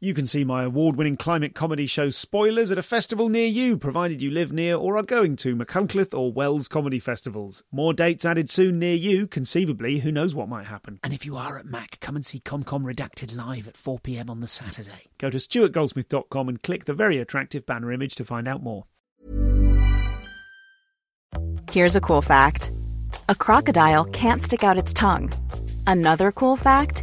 You can see my award winning climate comedy show Spoilers at a festival near you, provided you live near or are going to Machynlleth or Wells comedy festivals. More dates added soon near you, conceivably, who knows what might happen. And if you are at Mac, come and see ComCom Redacted live at 4pm on the Saturday. Go to stuartgoldsmith.com and click the very attractive banner image to find out more. Here's a cool fact a crocodile can't stick out its tongue. Another cool fact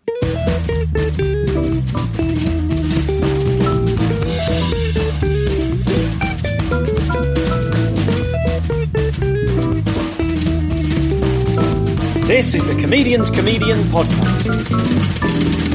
This is the Comedian's Comedian Podcast.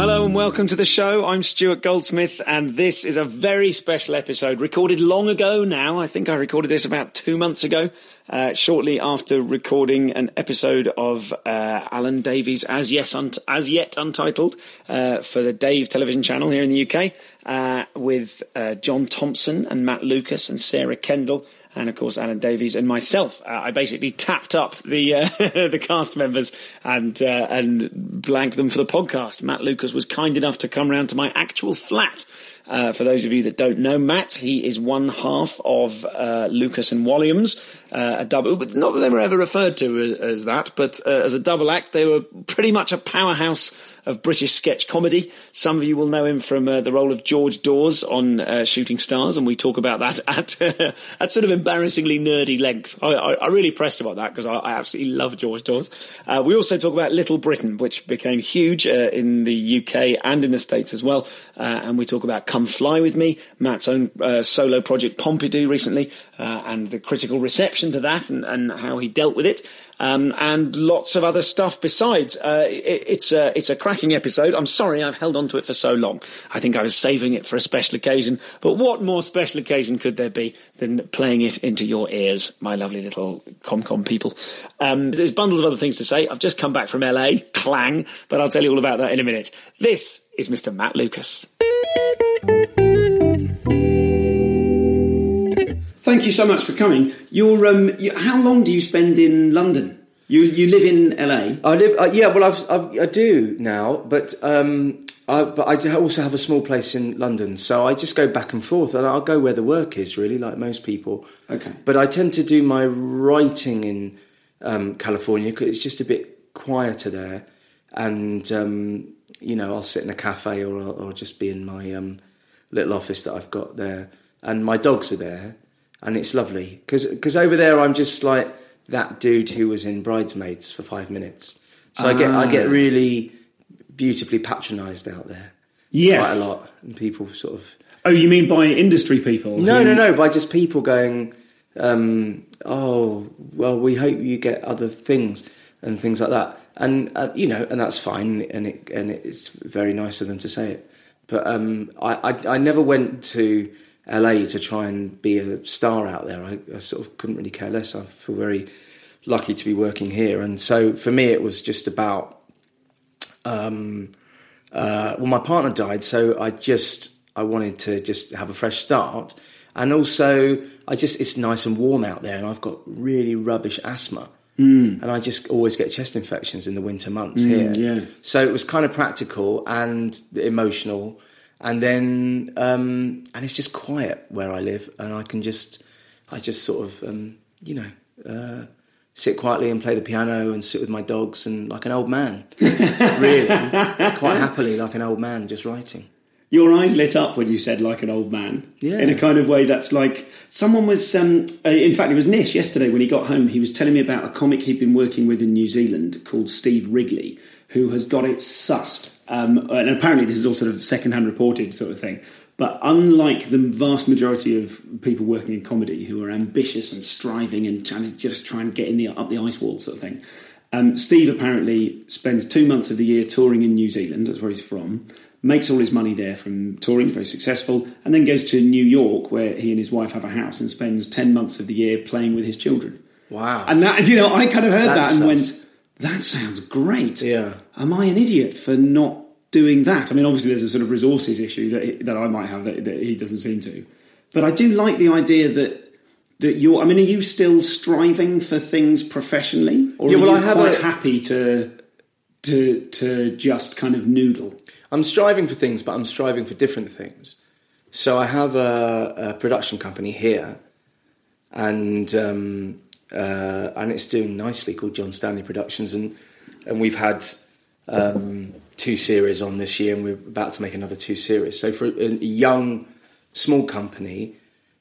Hello and welcome to the show. I'm Stuart Goldsmith, and this is a very special episode recorded long ago now. I think I recorded this about two months ago, uh, shortly after recording an episode of uh, Alan Davies as, yes, un- as yet untitled uh, for the Dave television channel here in the UK uh, with uh, John Thomson and Matt Lucas and Sarah Kendall and of course Alan Davies and myself. Uh, I basically tapped up the uh, the cast members and uh, and blanked them for the podcast. Matt Lucas was kind enough to come round to my actual flat. Uh, for those of you that don't know Matt, he is one half of uh, Lucas and Walliams, uh, a double. But not that they were ever referred to as, as that, but as a double act, they were pretty much a powerhouse of British sketch comedy. Some of you will know him from uh, the role of George Dawes on uh, Shooting Stars, and we talk about that at at sort of embarrassingly nerdy length. I, I, I really pressed about that because I, I, absolutely love George Dawes. Uh, we also talk about Little Britain, which became huge uh, in the UK and in the States as well, uh, and we talk about Come Fly with Me, Matt's own uh, solo project Pompidou recently, and the critical reception to that and, and how he dealt with it um, and lots of other stuff besides. Uh, it, it's a it's a cracking episode. I'm sorry I've held on to it for so long. I think I was saving it for a special occasion. But what more special occasion could there be than playing it into your ears, my lovely little ComCom people? Um, there's bundles of other things to say. I've just come back from LA, clang, but I'll tell you all about that in a minute. This is Mr. Matt Lucas. Thank you so much for coming. You're, um, how long do you spend in London? You you live in LA. I live. Uh, yeah, well, I've, I've, i do now, but um, I, but I also have a small place in London, so I just go back and forth, and I'll go where the work is, really, like most people. Okay. But I tend to do my writing in um, California because it's just a bit quieter there, and um, you know, I'll sit in a cafe or or just be in my um, little office that I've got there, and my dogs are there and it's lovely because over there I'm just like that dude who was in Bridesmaids for five minutes. So I get I get ah. really beautifully patronised out there. Yes, quite a lot, and people sort of. Oh, you mean by industry people? No, who... no, no, by just people going. Um, oh, well, we hope you get other things and things like that, and uh, you know, and that's fine, and it and it's very nice of them to say it. But um, I, I I never went to LA to try and be a star out there. I, I, sort of couldn't really care less. I feel very lucky to be working here, and so for me, it was just about. Um, uh, well, my partner died, so I just I wanted to just have a fresh start, and also I just it's nice and warm out there, and I've got really rubbish asthma. Mm. And I just always get chest infections in the winter months mm, here. Yeah. So it was kind of practical and emotional and then um, and it's just quiet where I live, and I can just I just sort of um, you know uh, sit quietly and play the piano and sit with my dogs and like an old man, really quite happily like an old man just writing. Your eyes lit up when you said like an old man. Yeah. In a kind of way that's like someone was. Um, in fact, it was Nish yesterday when he got home. He was telling me about a comic he'd been working with in New Zealand called Steve Wrigley, who has got it sussed um, and apparently, this is all sort of second-hand reported sort of thing. But unlike the vast majority of people working in comedy who are ambitious and striving and trying to just try and get in the up the ice wall sort of thing, um, Steve apparently spends two months of the year touring in New Zealand. That's where he's from. makes all his money there from touring, very successful, and then goes to New York where he and his wife have a house and spends 10 months of the year playing with his children. Wow. And that, you know, I kind of heard That that, and sounds- went, that sounds great. Yeah. Am I an idiot for not doing that? I mean, obviously, there's a sort of resources issue that, that I might have that, that he doesn't seem to. But I do like the idea that. That you're, I mean, are you still striving for things professionally, or Yeah, are well, you I have quite a- happy to to to just kind of noodle? I'm striving for things, but I'm striving for different things. So I have a, a production company here, and um, uh, and it's doing nicely called John Stanley Productions, and and we've had um, two series on this year, and we're about to make another two series. So for a, young, small company,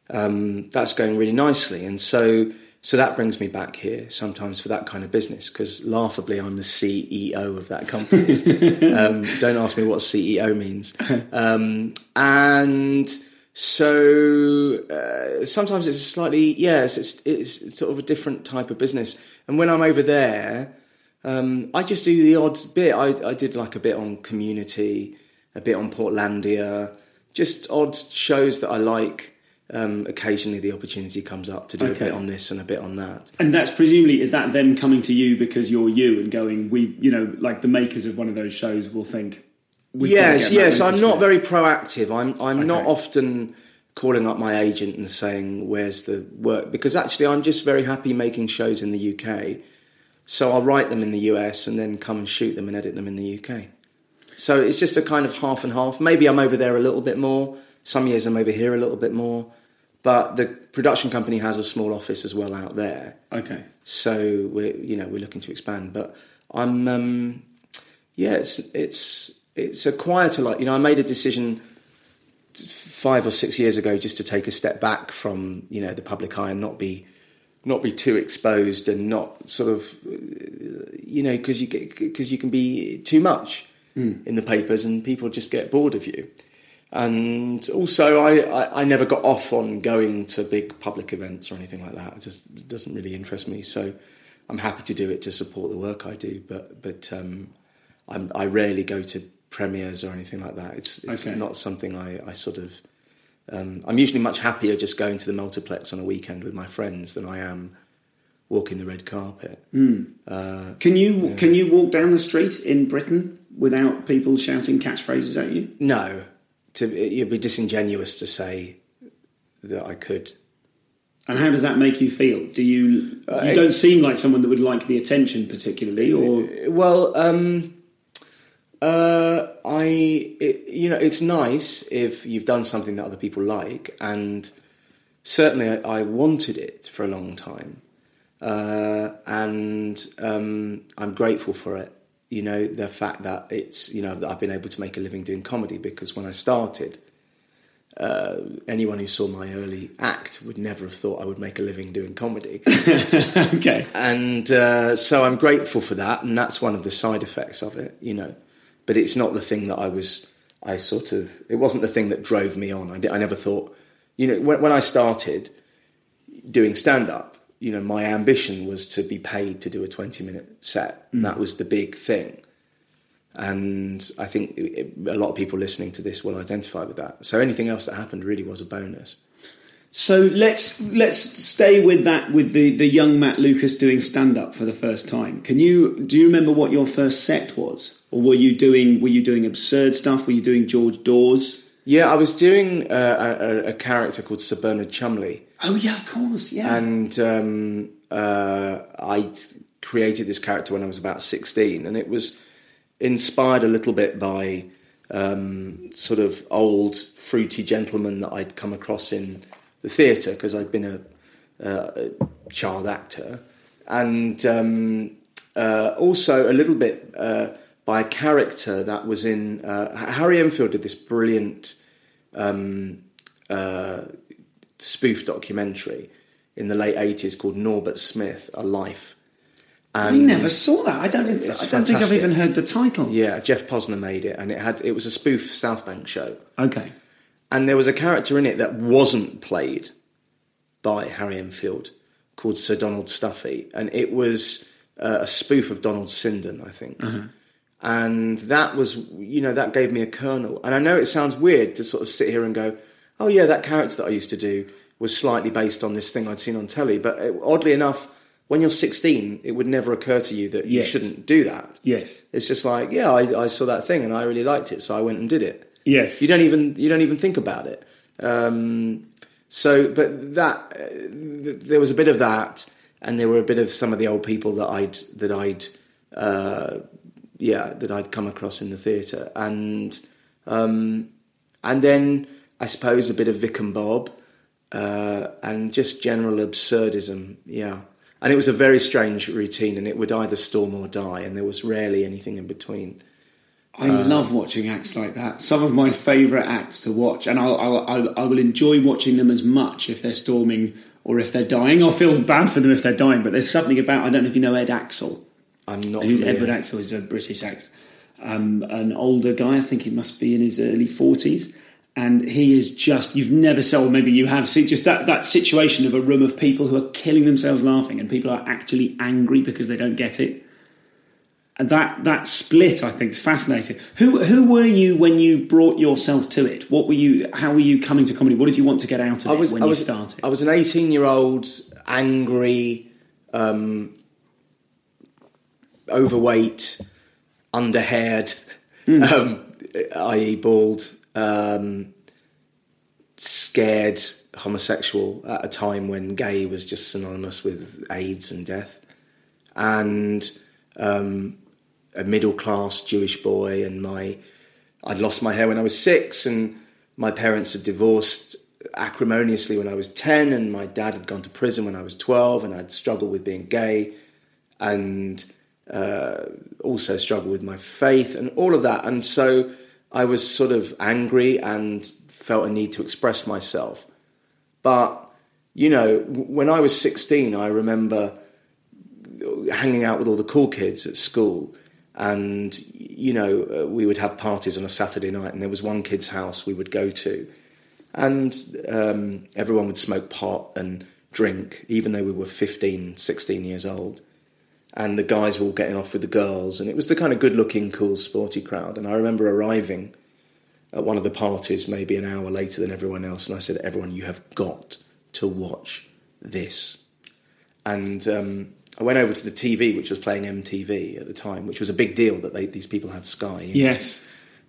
um, that's going really nicely, and so so that brings me back here sometimes for that kind of business because laughably I'm the CEO of that company. um, don't ask me what CEO means, um, and so uh, sometimes it's slightly yes, it's, it's sort of a different type of business. And when I'm over there, um, I just do the odd bit. I, I did like a bit on Community, a bit on Portlandia, just odd shows that I like. Um, occasionally, the opportunity comes up to do Okay. a bit on this and a bit on that. And that's presumably is that them coming to you because you're you and going, we, you know, like the makers of one of those shows will think. "We've yes, yes. I'm not very proactive. I'm I'm not often calling up my agent and saying where's the work because actually I'm just very happy making shows in the UK. So I'll write them in the US and then come and shoot them and edit them in the UK. So it's just a kind of half and half. Maybe I'm over there a little bit more. Some years I'm over here a little bit more. But the production company has a small office as well out there. Okay. So we're you know we're looking to expand, but I'm um, yeah it's it's it's a quieter life. You know, I made a decision five or six years ago just to take a step back from you know the public eye and not be not be too exposed and not sort of you know because you get because you can be too much in the papers and people just get bored of you. And also, I, I, I never got off on going to big public events or anything like that. It just it doesn't really interest me. So I'm happy to do it to support the work I do, but but um, I'm, I rarely go to premieres or anything like that. It's it's Okay. not something I, I sort of. Um, I'm usually much happier just going to the multiplex on a weekend with my friends than I am walking the red carpet. Uh, Can you can you walk down the street in Britain without people shouting catchphrases at you? no, to, it'd be disingenuous to say that I could. And how does that make you feel? Do you you I- don't seem like someone that would like the attention particularly, or Well, um, uh, I, it, you know, it's nice if you've done something that other people like, and certainly I, I wanted it for a long time, uh, and um, I'm grateful for it. You know, the fact that it's, you know, that I've been able to make a living doing comedy because when I started, uh, anyone who saw my early act would never have thought I would make a living doing comedy. okay? and uh, so I'm grateful for that, and that's one of the side effects of it, you know. But it's not the thing that I was. I sort of. It wasn't the thing that drove me on. I, I never thought, you know, when, when I started doing stand up, you know, my ambition was to be paid to do a 20 minute set. And that was the big thing. And I think it, a lot of people listening to this will identify with that. So anything else that happened really was a bonus. So let's let's stay with that with the, the young Matt Lucas doing stand up for the first time. Can you do you remember what your first set was, or were you doing were you doing absurd stuff? Were you doing George Dawes? Yeah, I was doing uh, a, a, a character called Sir Bernard Chumley. Oh yeah, of course, yeah. and um, uh, I created this character when I was about sixteen, and it was inspired a little bit by um, sort of old fruity gentlemen that I'd come across in the theatre because I'd been a, uh, a child actor, and um, uh, also a little bit uh, by a character that was in uh, Harry Enfield did this brilliant um, uh, spoof documentary in the late 80s called Norbert Smith, A Life. I never saw that. I don't. I don't It's think I've even heard the title. Yeah, Geoff Posner made it, and it had it was a spoof South Bank show, Okay. And there was a character in it that wasn't played by Harry Enfield called Sir Donald Stuffy, and it was uh, a spoof of Donald Sinden, I think. and that was you know that gave me a kernel. And I know it sounds weird to sort of sit here and go, oh yeah, that character that I used to do was slightly based on this thing I'd seen on telly. But it, oddly enough, when you're 16, it would never occur to you that you shouldn't do that. Yes. It's just like, yeah, I, I saw that thing and I really liked it, so I went and did it. Yes. You don't even you don't even think about it. Um, so, but that uh, there was a bit of that, and there were a bit of some of the old people that I'd that I'd uh, yeah that I'd come across in the theatre, and um, and then I suppose a bit of Vic and Bob, uh, and just general absurdism. Yeah, and it was a very strange routine, and it would either storm or die, and there was rarely anything in between. I love watching acts like that. Some of my favourite acts to watch, and I'll, I'll, I'll, I will enjoy watching them as much if they're storming or if they're dying. I'll feel bad for them if they're dying, but there's something about I don't know if you know Ed Aczel. I'm not. Edward Aczel is a British actor, um, an older guy. I think he must be in his early forties, and he is just—you've never saw, or maybe you have seen, just that that situation of a room of people who are killing themselves laughing, and people are actually angry because they don't get it. And that that split, I think, is fascinating. Who who were you when you brought yourself to it? What were you? How were you coming to comedy? What did you want to get out of I it when I you was, started? I was an 18 year old, angry, um, overweight, underhaired, um, i.e., bald, um, scared homosexual at a time when gay was just synonymous with AIDS and death, and um, a middle class Jewish boy. And my, I'd lost my hair when I was six, and my parents had divorced acrimoniously when I was 10, and my dad had gone to prison when I was 12, and I'd struggled with being gay and uh, also struggled with my faith and all of that. And so I was sort of angry and felt a need to express myself. But, you know, when I was 16, I remember hanging out with all the cool kids at school. And, you know, uh, we would have parties on a Saturday night, and there was one kid's house we would go to. And um, everyone would smoke pot and drink, even though we were 15, 16 years old. And the guys were all getting off with the girls. And it was the kind of good looking, cool, sporty crowd. And I remember arriving at one of the parties maybe an hour later than everyone else. And I said, Everyone, you have got to watch this. And um, I went over to the TV, which was playing MTV at the time, which was a big deal that they, these people had Sky. you know, yes.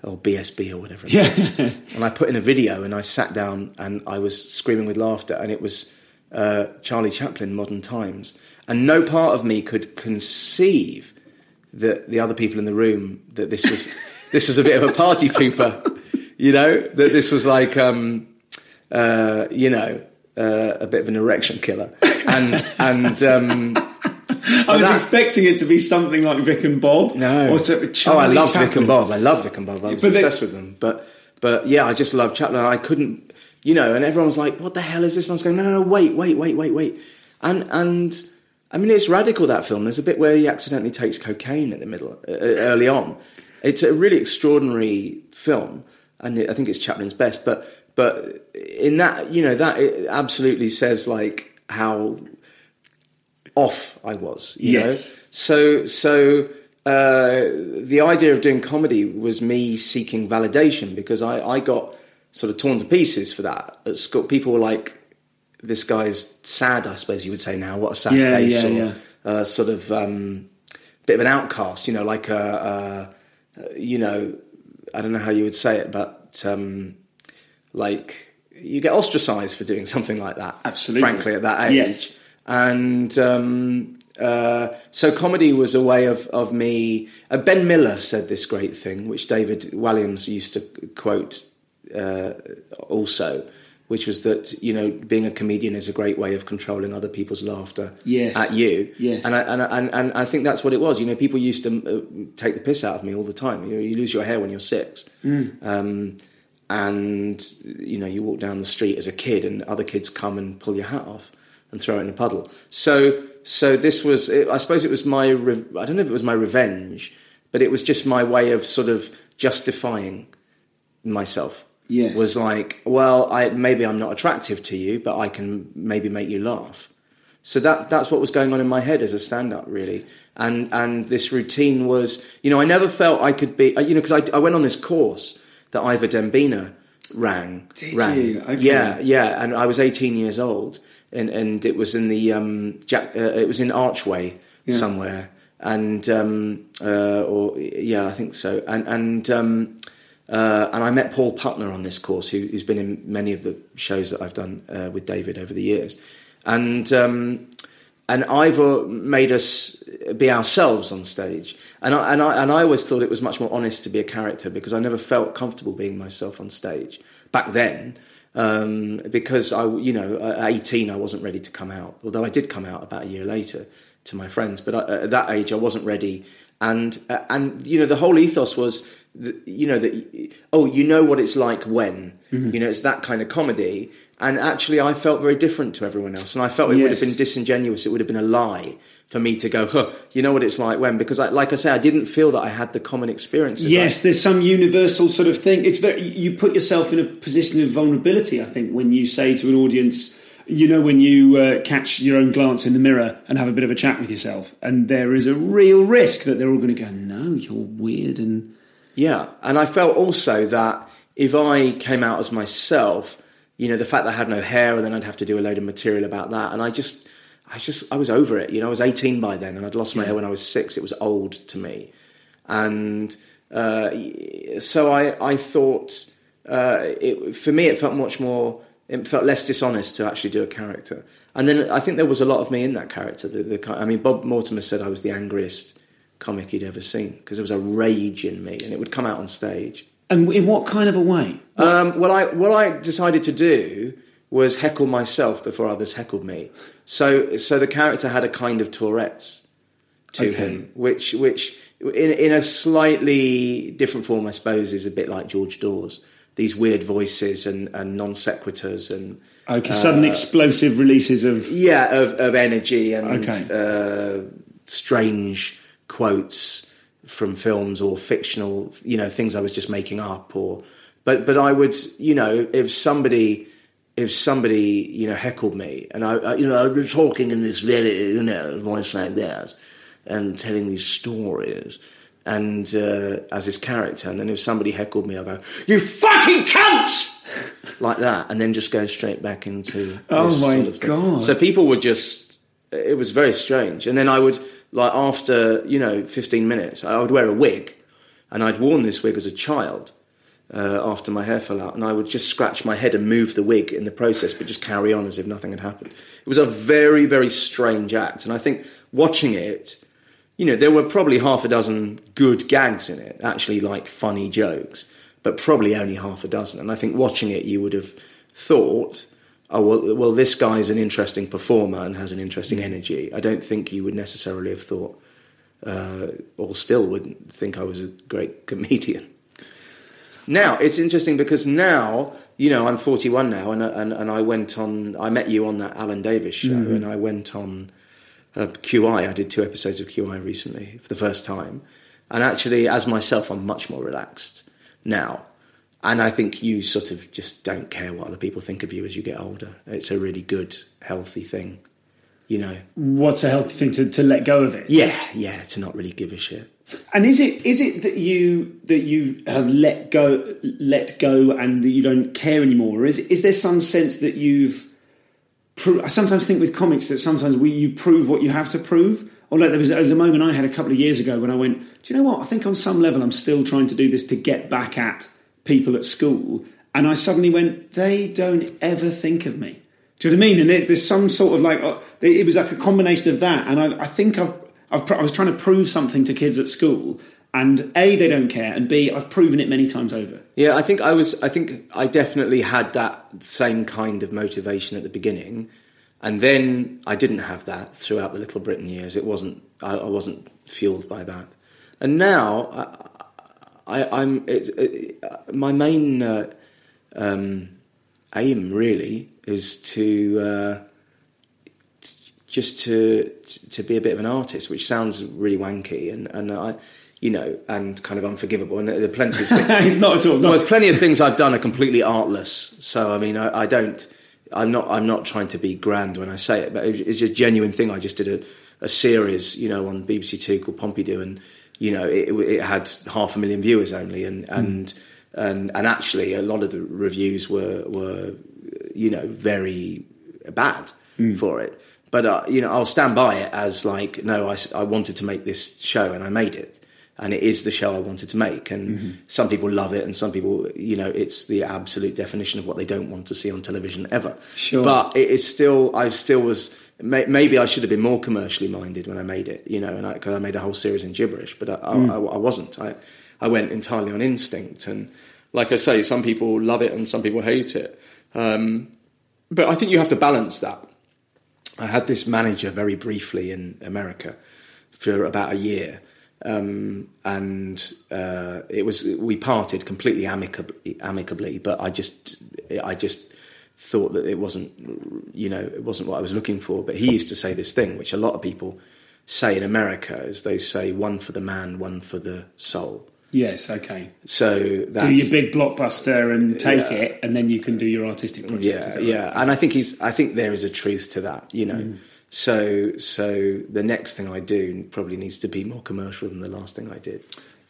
Or BSB or whatever. it Yeah. was. and I put in a video and I sat down and I was screaming with laughter. And it was uh, Charlie Chaplin, Modern Times. And no part of me could conceive that the other people in the room that this was this was a bit of a party pooper, you know, that this was like um, uh, you know uh, a bit of an erection killer, and and um, I was expecting it to be something like Vic and Bob. no, Or oh, I loved Vic and Bob. I love Vic and Bob. I was But they- obsessed with them, but but yeah, I just love Chaplin. I couldn't, you know, and everyone was like, "What the hell is this?" And I was going, "No, no, no, wait, wait, wait, wait, wait," and and. I mean, it's radical that film. There's a bit where he accidentally takes cocaine in the middle, uh, early on. It's a really extraordinary film, and it, I think it's Chaplin's best. But but in that, you know, that it absolutely says like how off I was. You Yes. know, so so uh, the idea of doing comedy was me seeking validation because I, I got sort of torn to pieces for that at school. People were like, "This guy's sad," I suppose you would say now. What a sad Yeah, case, yeah, or yeah. Uh, sort of um, bit of an outcast. You know, like a, a you know, I don't know how you would say it, but um, like you get ostracized for doing something like that. Absolutely. frankly, at that age Yes. And um, uh, so comedy was a way of, of me. Uh, ben Miller said this great thing, which David Walliams used to quote uh, also, which was that you know being a comedian is a great way of controlling other people's laughter Yes. at you. Yes. and I, and, I- and and I think that's what it was. You know, people used to uh, take the piss out of me all the time. You, know, you lose your hair when you're six. Um, and you know you walk down the street as a kid and other kids come and pull your hat off and throw it in a puddle so so this was, I suppose it was my re- i don't know if it was my revenge but it was just my way of sort of justifying myself Yes. was like well i maybe i'm not attractive to you but i can maybe make you laugh So that that's what was going on in my head as a stand-up, really. And and this routine was, you know, I never felt I could be, you know, because I, I went on this course that Ivor Dembina rang. Did ran. you? Okay. Yeah, yeah. And I was 18 years old, and and it was in the um, Jack, uh, it was in Archway somewhere, and um, uh, or yeah, I think so. And and um, uh, and I met Paul Putner on this course, who, who's been in many of the shows that I've done uh, with David over the years, and. Um, and Ivor made us be ourselves on stage. And I, and, I, and I always thought it was much more honest to be a character because I never felt comfortable being myself on stage back then. Um, because I, you know, at 18, I wasn't ready to come out. Although I did come out about a year later to my friends, but I, at that age, I wasn't ready. And uh, and you know, the whole ethos was, that, you know, that oh, you know what it's like when, Mm-hmm. you know, it's that kind of comedy. And actually, I felt very different to everyone else, and I felt it would have been disingenuous. It would have been a lie for me to go, huh, you know what it's like when, because I, like I say, I didn't feel that I had the common experiences. Yes, I, there's some universal sort of thing. It's very you put yourself in a position of vulnerability. I think when you say to an audience, you know, when you uh, catch your own glance in the mirror and have a bit of a chat with yourself, and there is a real risk that they're all going to go, "No, you're weird," and Yeah, and I felt also that if I came out as myself, you know, the fact that I had no hair, and then I'd have to do a load of material about that, and I just, I just, I was over it. You know, I was 18 by then, and I'd lost my hair when I was six. It was old to me, and uh, so I, I thought, uh, it, for me, it felt much more. It felt less dishonest to actually do a character, and then I think there was a lot of me in that character. The, the, I mean, Bob Mortimer said I was the angriest comic he'd ever seen because there was a rage in me, and it would come out on stage. and in what kind of a way? Um, what I what I decided to do was heckle myself before others heckled me. So so the character had a kind of Tourette's to Okay. him, which which in in a slightly different form, I suppose, is a bit like George Dawes. These weird voices and, and non sequiturs and Okay, sudden explosive releases of yeah of, of energy and Okay. uh, strange quotes from films or fictional you know things I was just making up or but but I would you know if somebody if somebody you know heckled me and I, I you know I'd be talking in this very you know voice like that and telling these stories and uh, as this character and then if somebody heckled me I'd go you fucking cunt like that and then just go straight back into Oh this my sort of thing. God. so people would just it was very strange and then i would like after you know 15 minutes i would wear a wig and i'd worn this wig as a child uh, after my hair fell out and i would just scratch my head and move the wig in the process but just carry on as if nothing had happened. It was a very very strange act and i think watching it you know there were probably half a dozen good gags in it actually like funny jokes but probably only half a dozen. And i think watching it you would have thought oh well, well this guy's an interesting performer and has an interesting energy. I don't think you would necessarily have thought uh, or still wouldn't think i was a great comedian now it's interesting because now you know I'm 41 now, and and, and I went on. I met you on that Alan Davies show, and I went on uh, QI. I did two episodes of QI recently for the first time, and actually, as myself, I'm much more relaxed now. And I think you sort of just don't care what other people think of you as you get older. It's a really good, healthy thing, you know. what's a healthy thing to, to let go of it. Yeah, yeah, to not really give a shit. And is it is it that you that you have let go let go and that you don't care anymore, or is is there some sense that you've? Pro- I sometimes think with comics that sometimes we you prove what you have to prove. Or like there was, there was a moment I had a couple of years ago when I went, do you know what? I think on some level I'm still trying to do this to get back at people at school, and I suddenly went, they don't ever think of me. Do you know what I mean? And it, there's some sort of like uh, it was like a combination of that, and I, I think I've pr- I was trying to prove something to kids at school, and a they don't care, and b I've proven it many times over. Yeah, I think I was. I think I definitely had that same kind of motivation at the beginning, and then I didn't have that throughout the Little Britain years. It wasn't. I, I wasn't fueled by that, and now I. It, it, my main uh, um, aim really is to. Uh, just to to be a bit of an artist, which sounds really wanky, and and I, you know, and kind of unforgivable. And there are plenty of things. not at all. Well, there's plenty of things I've done are completely artless. So I mean, I, I don't. I'm not I'm not trying to be grand when I say it, but it's a genuine thing. I just did a, a series, you know, on BBC Two called Pompidou, and you know, it, it had half a million viewers only, and mm. and and and actually a lot of the reviews were were you know very bad mm. for it. But uh, you know, I'll stand by it as like, no, I, I wanted to make this show and I made it, and it is the show I wanted to make. And mm-hmm. some people love it, and some people, you know, it's the absolute definition of what they don't want to see on television ever. Sure. But it is still, I still was. Maybe I should have been more commercially minded when I made it, you know, and I, cause I made a whole series in gibberish, but I, mm. I, I wasn't. I, I went entirely on instinct, and like I say, some people love it and some people hate it. Um, but I think you have to balance that. I had this manager very briefly in America for about a year, um, and uh, it was we parted completely amicably, amicably. But I just I just thought that it wasn't you know it wasn't what I was looking for. But he used to say this thing, which a lot of people say in America, is they say one for the man, one for the soul. Yes, okay. So that's, do your big blockbuster and take yeah. it, and then you can do your artistic project. Yeah, yeah. And I think he's. I think there is a truth to that. You know. Mm. So, so the next thing I do probably needs to be more commercial than the last thing I did.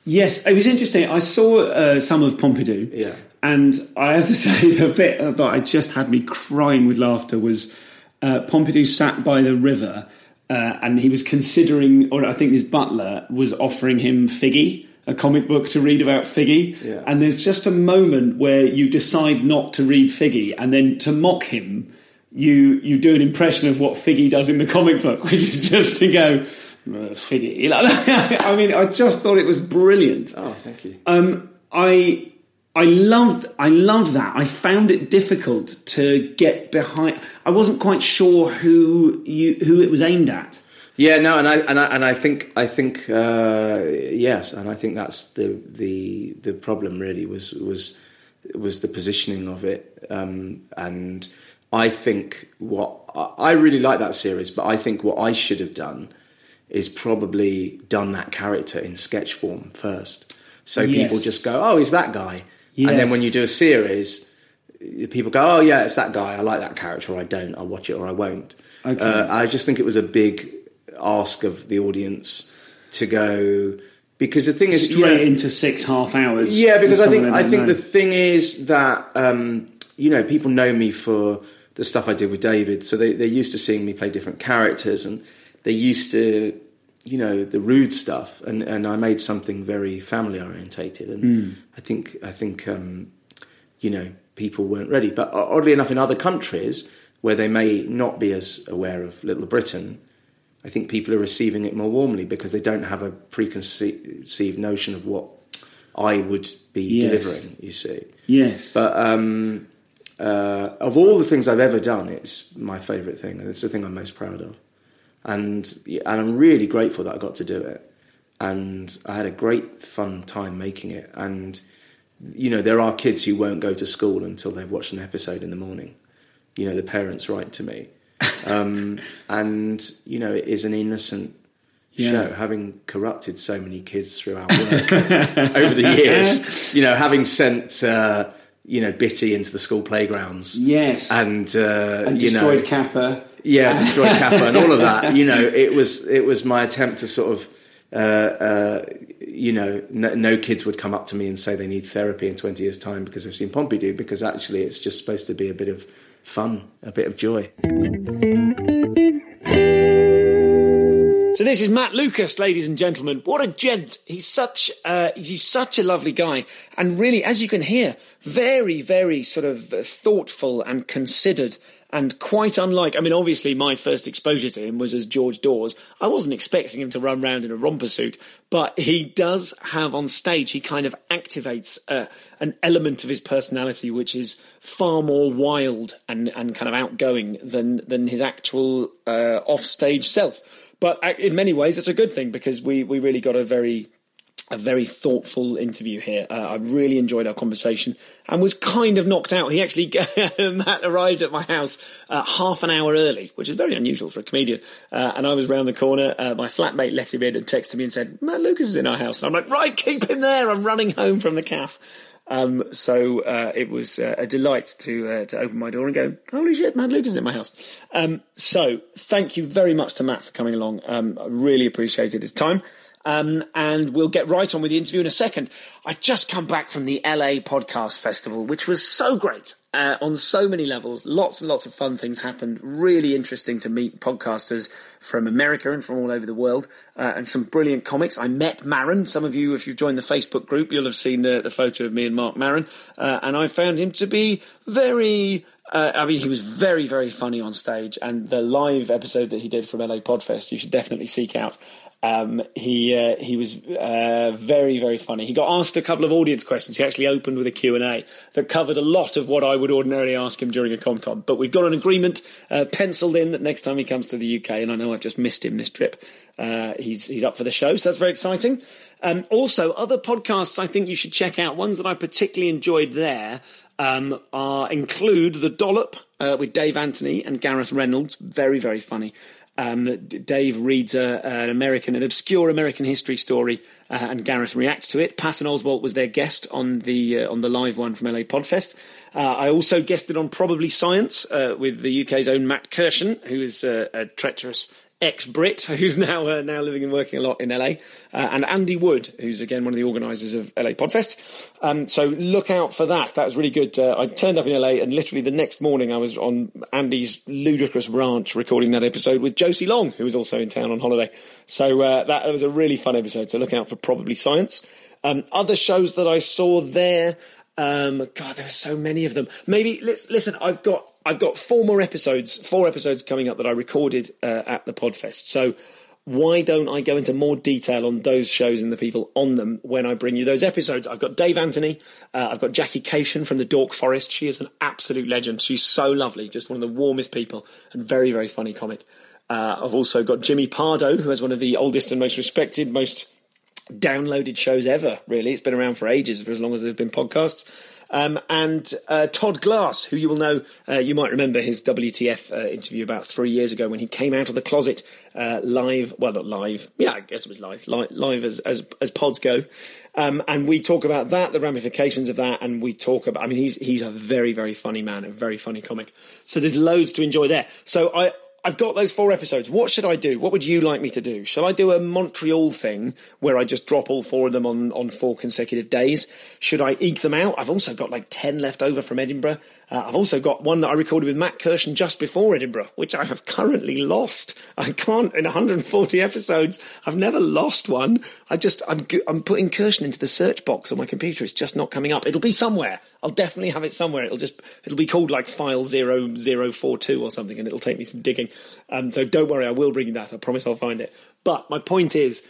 Yes, it was interesting. I saw uh, some of Pompidou. Yeah. And I have to say, the bit that I just had me crying with laughter was uh, Pompidou sat by the river, uh, and he was considering, or I think his butler was offering him Figgy a comic book to read about Figgy, yeah. and there's just a moment where you decide not to read Figgy, and then to mock him, you you do an impression of what Figgy does in the comic book, which is just to go. Figgy. I mean, I just thought it was brilliant. Oh, thank you. Um, I I loved I loved that. I found it difficult to get behind. I wasn't quite sure who you who it was aimed at. Yeah, no, and I and I and I think I think uh, yes, and I think that's the the the problem really was was was the positioning of it, um, and I think what I really like that series, but I think what I should have done is probably done that character in sketch form first, so yes. people just go, "Oh, he's that guy," yes. and then when you do a series, people go, "Oh, yeah, it's that guy. I like that character, or I don't. I'll watch it, or I won't." Okay. Uh, I just think it was a big ask of the audience to go because the thing is straight into six half hours. Yeah, because I think I think know. the thing is that um, you know people know me for the stuff I did with David, so they they're used to seeing me play different characters, and they're used to you know the rude stuff, and and I made something very family orientated, and mm. I think I think um, you know people weren't ready, but oddly enough, in other countries where they may not be as aware of Little Britain I think people are receiving it more warmly because they don't have a preconceived notion of what I would be yes. delivering. You see, yes. But um, uh, of all the things I've ever done, it's my favourite thing, and it's the thing I'm most proud of. And and I'm really grateful that I got to do it, and I had a great fun time making it. And you know, there are kids who won't go to school until they've watched an episode in the morning. You know, the parents write to me um, and you know, it is an innocent yeah. show, having corrupted so many kids through our work over the years. You know, having sent. Uh, you know, Bitty into the school playgrounds. Yes, and uh, and destroyed know, Kappa. Yeah, destroyed Kappa and all of that. You know, it was it was my attempt to sort of, uh, uh, you know, no, no, kids would come up to me and say they need therapy in twenty years' time because they've seen Pompidou. Because actually, it's just supposed to be a bit of fun, a bit of joy. So this is Matt Lucas, ladies and gentlemen. What a gent! He's such uh, he's such a lovely guy, and really, as you can hear, very, very sort of thoughtful and considered and quite unlike. I mean, obviously, my first exposure to him was as George Dawes. I wasn't expecting him to run around in a romper suit, but he does have on stage. He kind of activates uh, an element of his personality which is far more wild and and kind of outgoing than than his actual uh, off-stage self. But in many ways, it's a good thing because we we really got a very a very thoughtful interview here. Uh, I really enjoyed our conversation and was kind of knocked out. He actually, Matt arrived at my house uh, half an hour early, which is very unusual for a comedian. Uh, and I was round the corner. Uh, my flatmate let him in and texted me and said, Matt Lucas is in our house. And I'm like, right, keep him there. I'm running home from the calf. Um, so uh, it was uh, a delight to uh, to open my door and go, holy shit, Matt Lucas is in my house. Um, so thank you very much to Matt for coming along. Um, I really appreciated his time. Um, and we'll get right on with the interview in a second. I just come back from the LA Podcast Festival, which was so great uh, on so many levels. Lots and lots of fun things happened. Really interesting to meet podcasters from America and from all over the world, uh, and some brilliant comics. I met Maron. Some of you, if you've joined the Facebook group, you'll have seen the, the photo of me and Mark Maron, uh, and I found him to be very uh, I mean, he was very, very funny on stage, and the live episode that he did from LA Podfest, you should definitely seek out. Um, he uh, he was uh, very very funny. He got asked a couple of audience questions. He actually opened with a Q and A that covered a lot of what I would ordinarily ask him during a ComCom. But we've got an agreement uh, penciled in that next time he comes to the UK, and I know I've just missed him this trip. Uh, he's he's up for the show, so that's very exciting. Um, also, other podcasts I think you should check out. Ones that I particularly enjoyed there um, are include the Dollop uh, with Dave Anthony and Gareth Reynolds. Very very funny. Um, Dave reads a, an American, an obscure American history story, uh, and Gareth reacts to it. Patton Oswalt was their guest on the uh, on the live one from LA Podfest. Uh, I also guested on Probably Science uh, with the UK's own Matt Kirshen, who is a treacherous ex Brit who's now uh, now living and working a lot in LA, uh, and Andy Wood, who's again one of the organisers of LA Podfest. Um, so look out for that. That was really good. Uh, I turned up in LA, and literally the next morning I was on Andy's ludicrous ranch recording that episode with Josie Long, who was also in town on holiday. So uh, that, that, was a really fun episode. So look out for Probably Science. Um, other shows that I saw there. Um, God, there were so many of them. Maybe let's listen. I've got I've got four more episodes, four episodes coming up that I recorded uh, at the Podfest. So why don't I go into more detail on those shows and the people on them when I bring you those episodes? I've got Dave Anthony, uh, I've got Jackie Kashian from the Dork Forest. She is an absolute legend. She's so lovely, just one of the warmest people and very very funny comic. Uh, I've also got Jimmy Pardo, who has one of the oldest and most respected, most downloaded shows ever, really. It's been around for ages, for as long as there's been podcasts. Um, and uh, Todd Glass, who you will know, uh, you might remember his WTF uh, interview about three years ago when he came out of the closet uh, live. Well, not live. Yeah, I guess it was live. Live, live as, as, as pods go. Um, and we talk about that, the ramifications of that, and we talk about. I mean, he's he's a very very funny man, a very funny comic. So there's loads to enjoy there. So I I've got those four episodes. What should I do? What would you like me to do? Shall I do a Montreal thing where I just drop all four of them on, on four consecutive days? Should I eke them out? I've also got like 10 left over from Edinburgh. Uh, I've also got one that I recorded with Matt Kirshen just before Edinburgh, which I have currently lost. I can't, in 140 episodes, I've never lost one. I just, I'm, I'm putting Kirshen into the search box on my computer. It's just not coming up. It'll be somewhere. I'll definitely have it somewhere. It'll just, it'll be called like file 0042 or something and it'll take me some digging. Um, so don't worry, I will bring you that. I promise I'll find it. But my point is,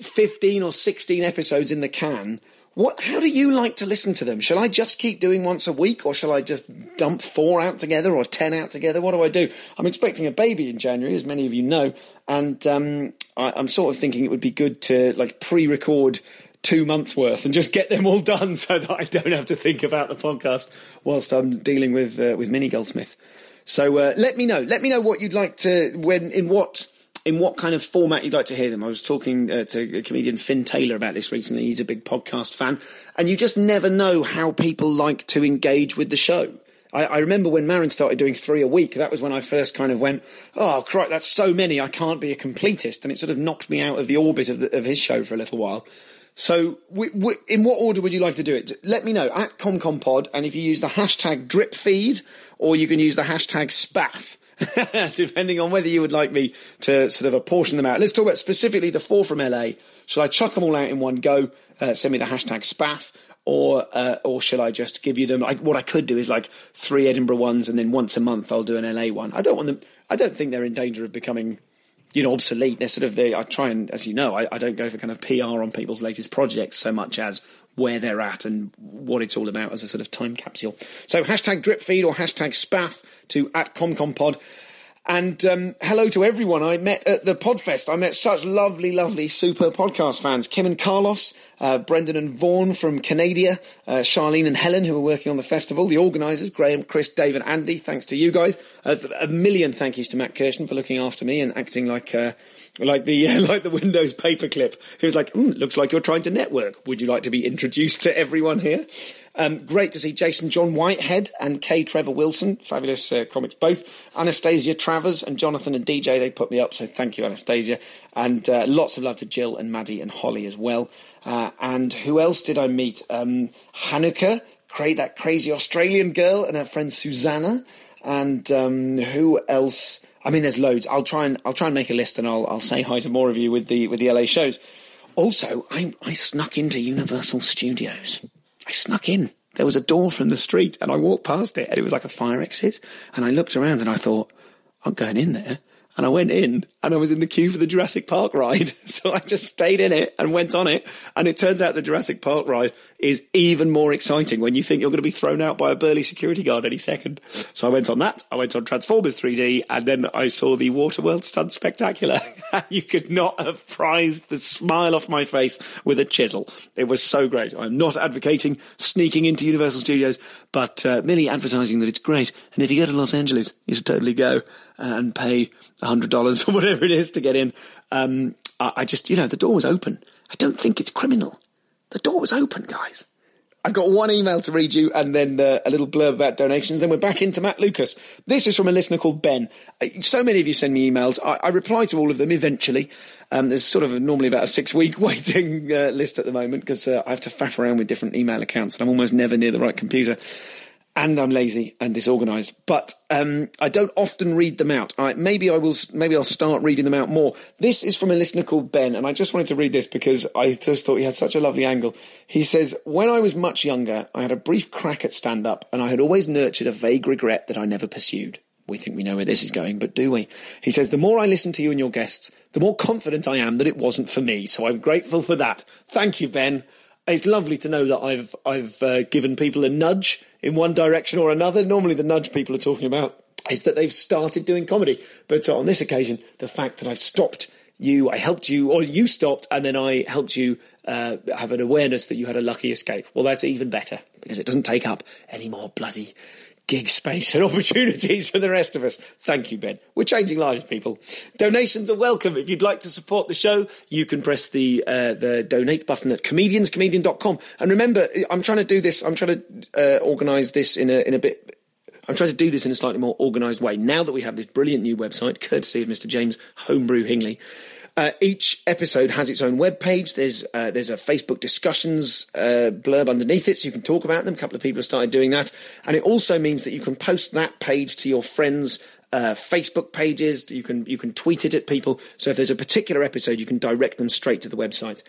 15 or 16 episodes in the can what? How do you like to listen to them? Shall I just keep doing once a week, or shall I just dump four out together or ten out together? What do I do? I'm expecting a baby in January, as many of you know, and um, I, I'm sort of thinking it would be good to like pre-record two months worth and just get them all done, so that I don't have to think about the podcast whilst I'm dealing with uh, with Mini Goldsmith. So uh, let me know. Let me know what you'd like to when in what in what kind of format you'd like to hear them. I was talking uh, to comedian Finn Taylor about this recently. He's a big podcast fan, and you just never know how people like to engage with the show. I, I remember when Maron started doing three a week. That was when I first kind of went, "Oh, crap, that's so many. I can't be a completist," and it sort of knocked me out of the orbit of, the, of his show for a little while. So, in what order would you like to do it? Let me know at ComComPod, and if you use the hashtag drip feed, or you can use the hashtag spaff depending on whether you would like me to sort of apportion them out. Let's talk about specifically the four from LA. Shall I chuck them all out in one go? Uh, send me the hashtag spaff. Or, uh, or shall I just give you them? Like, what I could do is like three Edinburgh ones, and then once a month I'll do an LA one. I don't want them. I don't think they're in danger of becoming you know, obsolete. They're sort of the. I try and, as you know, I, I, don't go for kind of PR on people's latest projects so much as where they're at and what it's all about as a sort of time capsule. So hashtag drip feed or hashtag spaff to at ComComPod. And um, hello to everyone I met at the Podfest. I met such lovely, lovely, super podcast fans. Kim and Carlos, uh, Brendan and Vaughan from Canada, uh, Charlene and Helen, who were working on the festival, the organisers, Graham, Chris, Dave, and Andy. Thanks to you guys. Uh, a million thank yous to Matt Kirshen for looking after me and acting like uh, like the like the Windows paperclip. who's like, mm, "Looks like you're trying to network. Would you like to be introduced to everyone here?" Um, great to see Jason John Whitehead and K. Trevor Wilson, fabulous uh, comics both. Anastasia Travers and Jonathan and DJ, they put me up, so thank you, Anastasia. And uh, lots of love to Jill and Maddie and Holly as well. Uh, and who else did I meet? Um, Hanukkah, that crazy Australian girl, and her friend Susanna. And um, who else? I mean, there's loads. I'll try and I'll try and make a list, and I'll I'll say hi to more of you with the with the LA shows. Also, I I snuck into Universal Studios. I snuck in. There was a door from the street and I walked past it and it was like a fire exit. And I looked around and I thought, I'm going in there. And I went in and I was in the queue for the Jurassic Park ride. So I just stayed in it and went on it. And it turns out the Jurassic Park ride is even more exciting when you think you're going to be thrown out by a burly security guard any second. So I went on that. I went on Transformers 3D and then I saw the Waterworld Stunt Spectacular. you could not have prized the smile off my face with a chisel. It was so great. I'm not advocating sneaking into Universal Studios, but uh, merely advertising that it's great. And if you go to Los Angeles, you should totally go and pay $100 or whatever it is to get in. Um, I, I just, you know, the door was open. I don't think it's criminal. The door was open, guys. I've got one email to read you and then uh, a little blurb about donations. Then we're back into Matt Lucas. This is from a listener called Ben. Uh, so many of you send me emails. I, I reply to all of them eventually. Um, there's sort of normally about a six week waiting uh, list at the moment because uh, I have to faff around with different email accounts and I'm almost never near the right computer and I'm lazy and disorganized. But um, I don't often read them out. I, maybe I will. Maybe I'll start reading them out more. This is from a listener called Ben, and I just wanted to read this because I just thought he had such a lovely angle. He says, "When I was much younger, I had a brief crack at stand up, and I had always nurtured a vague regret that I never pursued." We think we know where this is going, but do we? He says, The more I listen to you and your guests, the more confident I am that it wasn't for me. So I'm grateful for that. Thank you, Ben. It's lovely to know that I've I've uh, given people a nudge in one direction or another. Normally, the nudge people are talking about is that they've started doing comedy. But on this occasion, the fact that I've stopped you, I helped you, or you stopped, and then I helped you uh, have an awareness that you had a lucky escape. Well, that's even better because it doesn't take up any more bloody gig space and opportunities for the rest of us. Thank you, Ben. We're changing lives, people. Donations are welcome. If you'd like to support the show, you can press the uh, the donate button at comedianscomedian.com. And remember, I'm trying to do this. I'm trying to uh, organise this in a in a bit. I'm trying to do this in a slightly more organised way. Now that we have this brilliant new website, courtesy of Mr. James Homebrew Hingley, uh, each episode has its own web page. There's uh, there's a Facebook discussions uh, blurb underneath it, so you can talk about them. A couple of people have started doing that, and it also means that you can post that page to your friends' uh, Facebook pages. You can you can tweet it at people. So if there's a particular episode, you can direct them straight to the website.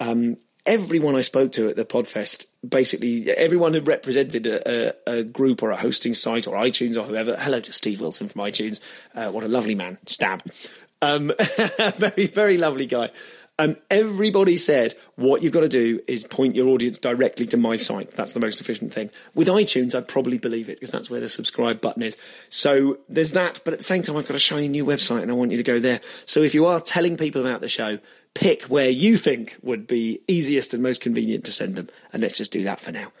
Um, everyone I spoke to at the Podfest, basically everyone who represented a, a, a, group or a hosting site or iTunes or whoever. Hello to Steve Wilson from iTunes. Uh, what a lovely man. Stab. Um, very, very lovely guy. Um, everybody said what you've got to do is point your audience directly to my site. That's the most efficient thing. With iTunes, I probably believe it because that's where the subscribe button is. So there's that. But at the same time, I've got a shiny new website and I want you to go there. So if you are telling people about the show, pick where you think would be easiest and most convenient to send them. And let's just do that for now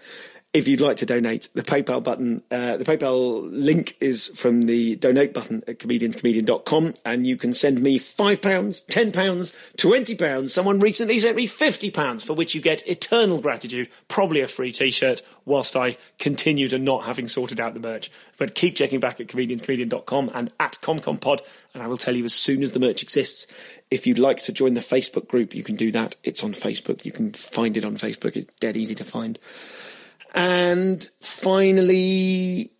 if you'd like to donate, the PayPal button, uh, the PayPal link is from the donate button at comedianscomedian.com and you can send me £5, £10, £20. Someone recently sent me £50 for which you get eternal gratitude, probably a free t-shirt whilst I continue to not having sorted out the merch. But keep checking back at comedianscomedian.com and at ComComPod and I will tell you as soon as the merch exists. If you'd like to join the Facebook group, you can do that. It's on Facebook. You can find it on Facebook. It's dead easy to find. And finally,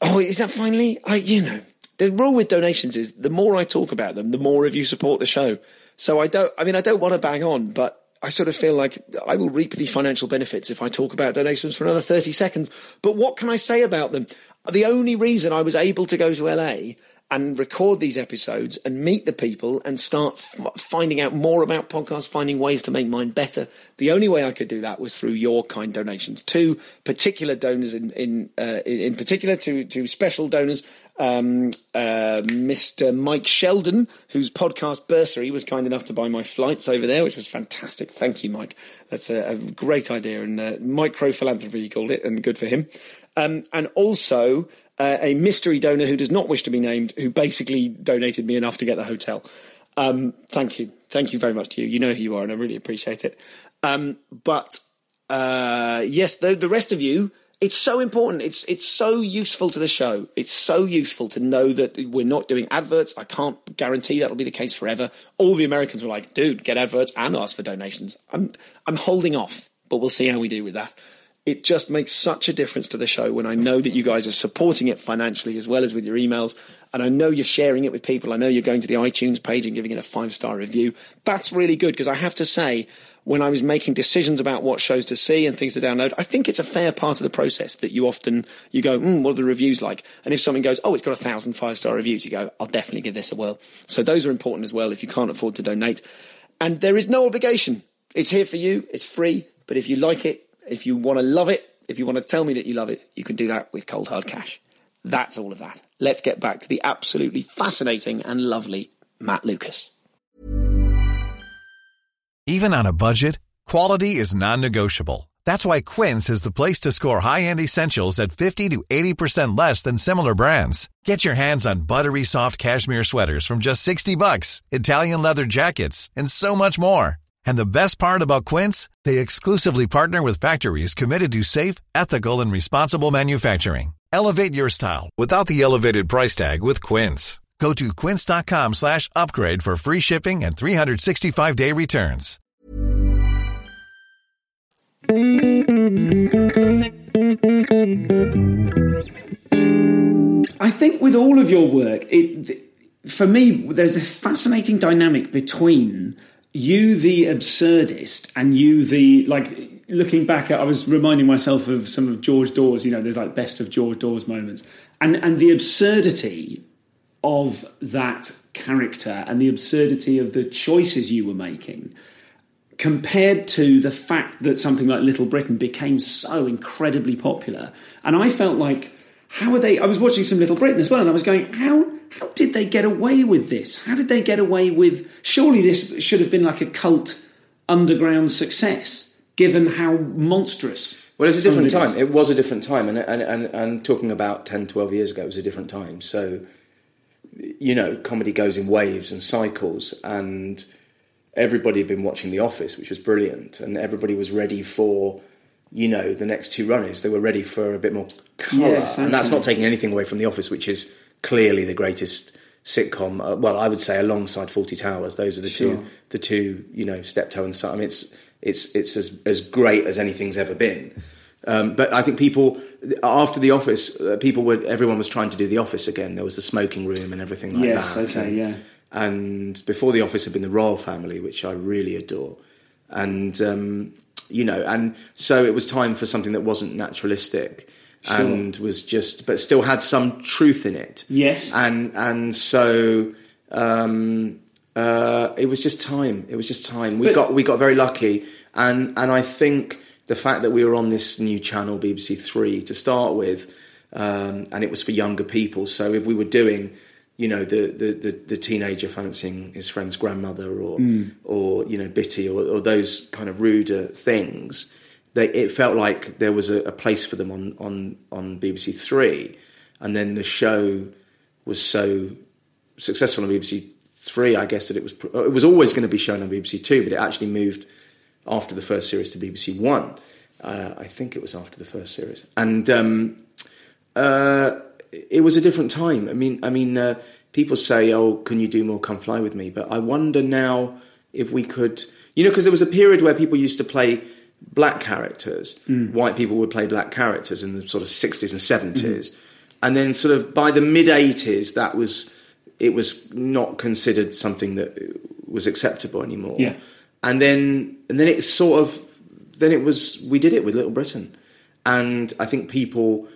oh, is that finally? I, you know, the rule with donations is the more I talk about them, the more of you support the show. So I don't, I mean, I don't want to bang on, but I sort of feel like I will reap the financial benefits if I talk about donations for another 30 seconds. But what can I say about them? The only reason I was able to go to LA and record these episodes and meet the people and start f- finding out more about podcasts, finding ways to make mine better. The only way I could do that was through your kind donations. Two particular donors in in uh, in particular to to special donors. Um, uh, Mr. Mike Sheldon, whose podcast Bursary was kind enough to buy my flights over there, which was fantastic. Thank you, Mike. That's a, a great idea and uh, micro philanthropy, he called it, and good for him. Um, and also uh, a mystery donor who does not wish to be named, who basically donated me enough to get the hotel. Um, thank you. Thank you very much to you. You know who you are, and I really appreciate it. Um, but uh, yes, the, the rest of you, it's so important. It's it's so useful to the show. It's so useful to know that we're not doing adverts. I can't guarantee that'll be the case forever. All the Americans were like, "Dude, get adverts and ask for donations." I'm I'm holding off, but we'll see how we do with that it just makes such a difference to the show when I know that you guys are supporting it financially as well as with your emails. And I know you're sharing it with people. I know you're going to the iTunes page and giving it a five star review. That's really good because I have to say, when I was making decisions about what shows to see and things to download, I think it's a fair part of the process that you often you go, mm, what are the reviews like? And if something goes, oh, it's got a thousand five star reviews, you go, I'll definitely give this a whirl. So those are important as well if you can't afford to donate. And there is no obligation. It's here for you. It's free. But if you like it, if you want to love it, if you want to tell me that you love it, you can do that with cold hard cash. That's all of that. Let's get back to the absolutely fascinating and lovely Matt Lucas. Even on a budget, quality is non-negotiable. That's why Quince is the place to score high-end essentials at 50 to 80% less than similar brands. Get your hands on buttery soft cashmere sweaters from just 60 bucks, Italian leather jackets, and so much more. And the best part about Quince, they exclusively partner with factories committed to safe, ethical and responsible manufacturing. Elevate your style without the elevated price tag with Quince. Go to quince.com slash upgrade for free shipping and 365 day returns. I think with all of your work, it for me, there's a fascinating dynamic between you the absurdist and you the like looking back at I was reminding myself of some of George Dawes, you know, there's like best of George Dawes moments. And and the absurdity of that character and the absurdity of the choices you were making compared to the fact that something like Little Britain became so incredibly popular. And I felt like how are they I was watching some Little Britain as well and I was going, how how did they get away with this? How did they get away with? Surely this should have been like a cult underground success, given how monstrous. Well, it's a different time. It was a different time, and, and and and talking about 10, 12 years ago, it was a different time. So, you know, comedy goes in waves and cycles, and everybody had been watching The Office, which was brilliant, and everybody was ready for you know the next two runners they were ready for a bit more colour yes, and that's not taking anything away from the office which is clearly the greatest sitcom. Uh, well, I would say alongside Fawlty Towers, those are the sure. two, the two, you know, Steptoe and Son. I mean, it's it's it's as as great as anything's ever been. Um, but I think people after the Office, uh, people were everyone was trying to do the Office again. There was the smoking room and everything like yes, that. Yes, okay, and, yeah. And before the Office had been the Royal Family, which I really adore, and um, you know, and so it was time for something that wasn't naturalistic sure. and was just, but still had some truth in it. Yes, and and so um, uh, it was just time. It was just time. We but, got we got very lucky, and and I think the fact that we were on this new channel, BBC Three, to start with, um, and it was for younger people. So if we were doing you know the, the, the, the, teenager fancying his friend's grandmother or mm. or you know bitty or, or, those kind of ruder things they, it felt like there was a, a, place for them on, on, on BBC Three, and then the show was so successful on BBC Three, I guess that it was it was always going to be shown on BBC Two, but it actually moved after the first series to BBC One. Uh, I think it was after the first series, and um, uh, it was a different time. I mean, I mean, uh, people say, "Oh, can you do more? Come fly with me," but I wonder now if we could, you know, because there was a period where people used to play black characters. Mm. White people would play black characters in the sort of 60s and 70s. Mm. And then sort of by the mid 80s that was it was not considered something that was acceptable anymore. Yeah. And then and then it sort of then it was we did it with Little Britain. And I think people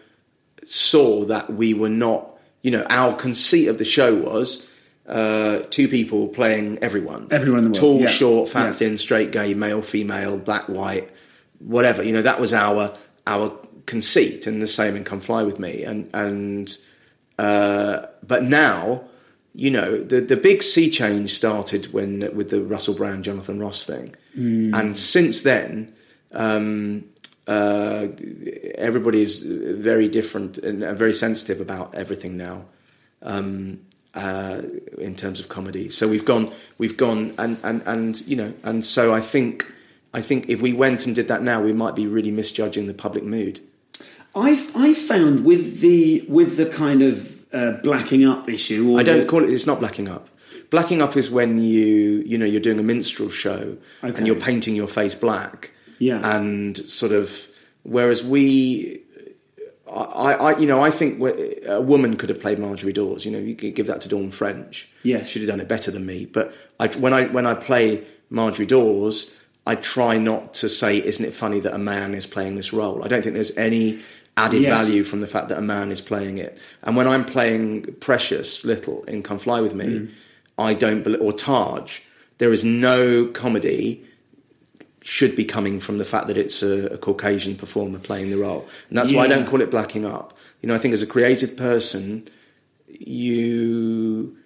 saw that we were not you know, our conceit of the show was uh, two people playing everyone, Everyone in the tall, yeah. short, fat, Yeah. thin, straight, gay, male, female, black, white, whatever. You know, that was our our conceit, and the same in Come Fly with Me, and and uh, but now. You know, the, the big sea change started when with the Russell Brand, Jonathan Ross thing, and since then, um, uh, everybody is very different and very sensitive about everything now um, uh, in terms of comedy. So we've gone, we've gone, and, and, and you know, and so I think, I think if we went and did that now, we might be really misjudging the public mood. I I found with the with the kind of uh, blacking up issue. Or I don't the- call it. It's not blacking up. Blacking up is when you, you know, you're doing a minstrel show Okay. and you're painting your face black. Yeah. And sort of, whereas we, I, I, you know, I think a woman could have played Marjorie Dawes. You know, you could give that to Dawn French. Yes. she'd have done it better than me. But I, when I when I play Marjorie Dawes, I try not to say, "Isn't it funny that a man is playing this role?" I don't think there's any added Yes. value from the fact that a man is playing it. And when I'm playing Precious Little in Come Fly with Me, Mm. I don't or Taaj. There is no comedy should be coming from the fact that it's a, a Caucasian performer playing the role, and that's why I don't call it blacking up. You know, I think as a creative person, you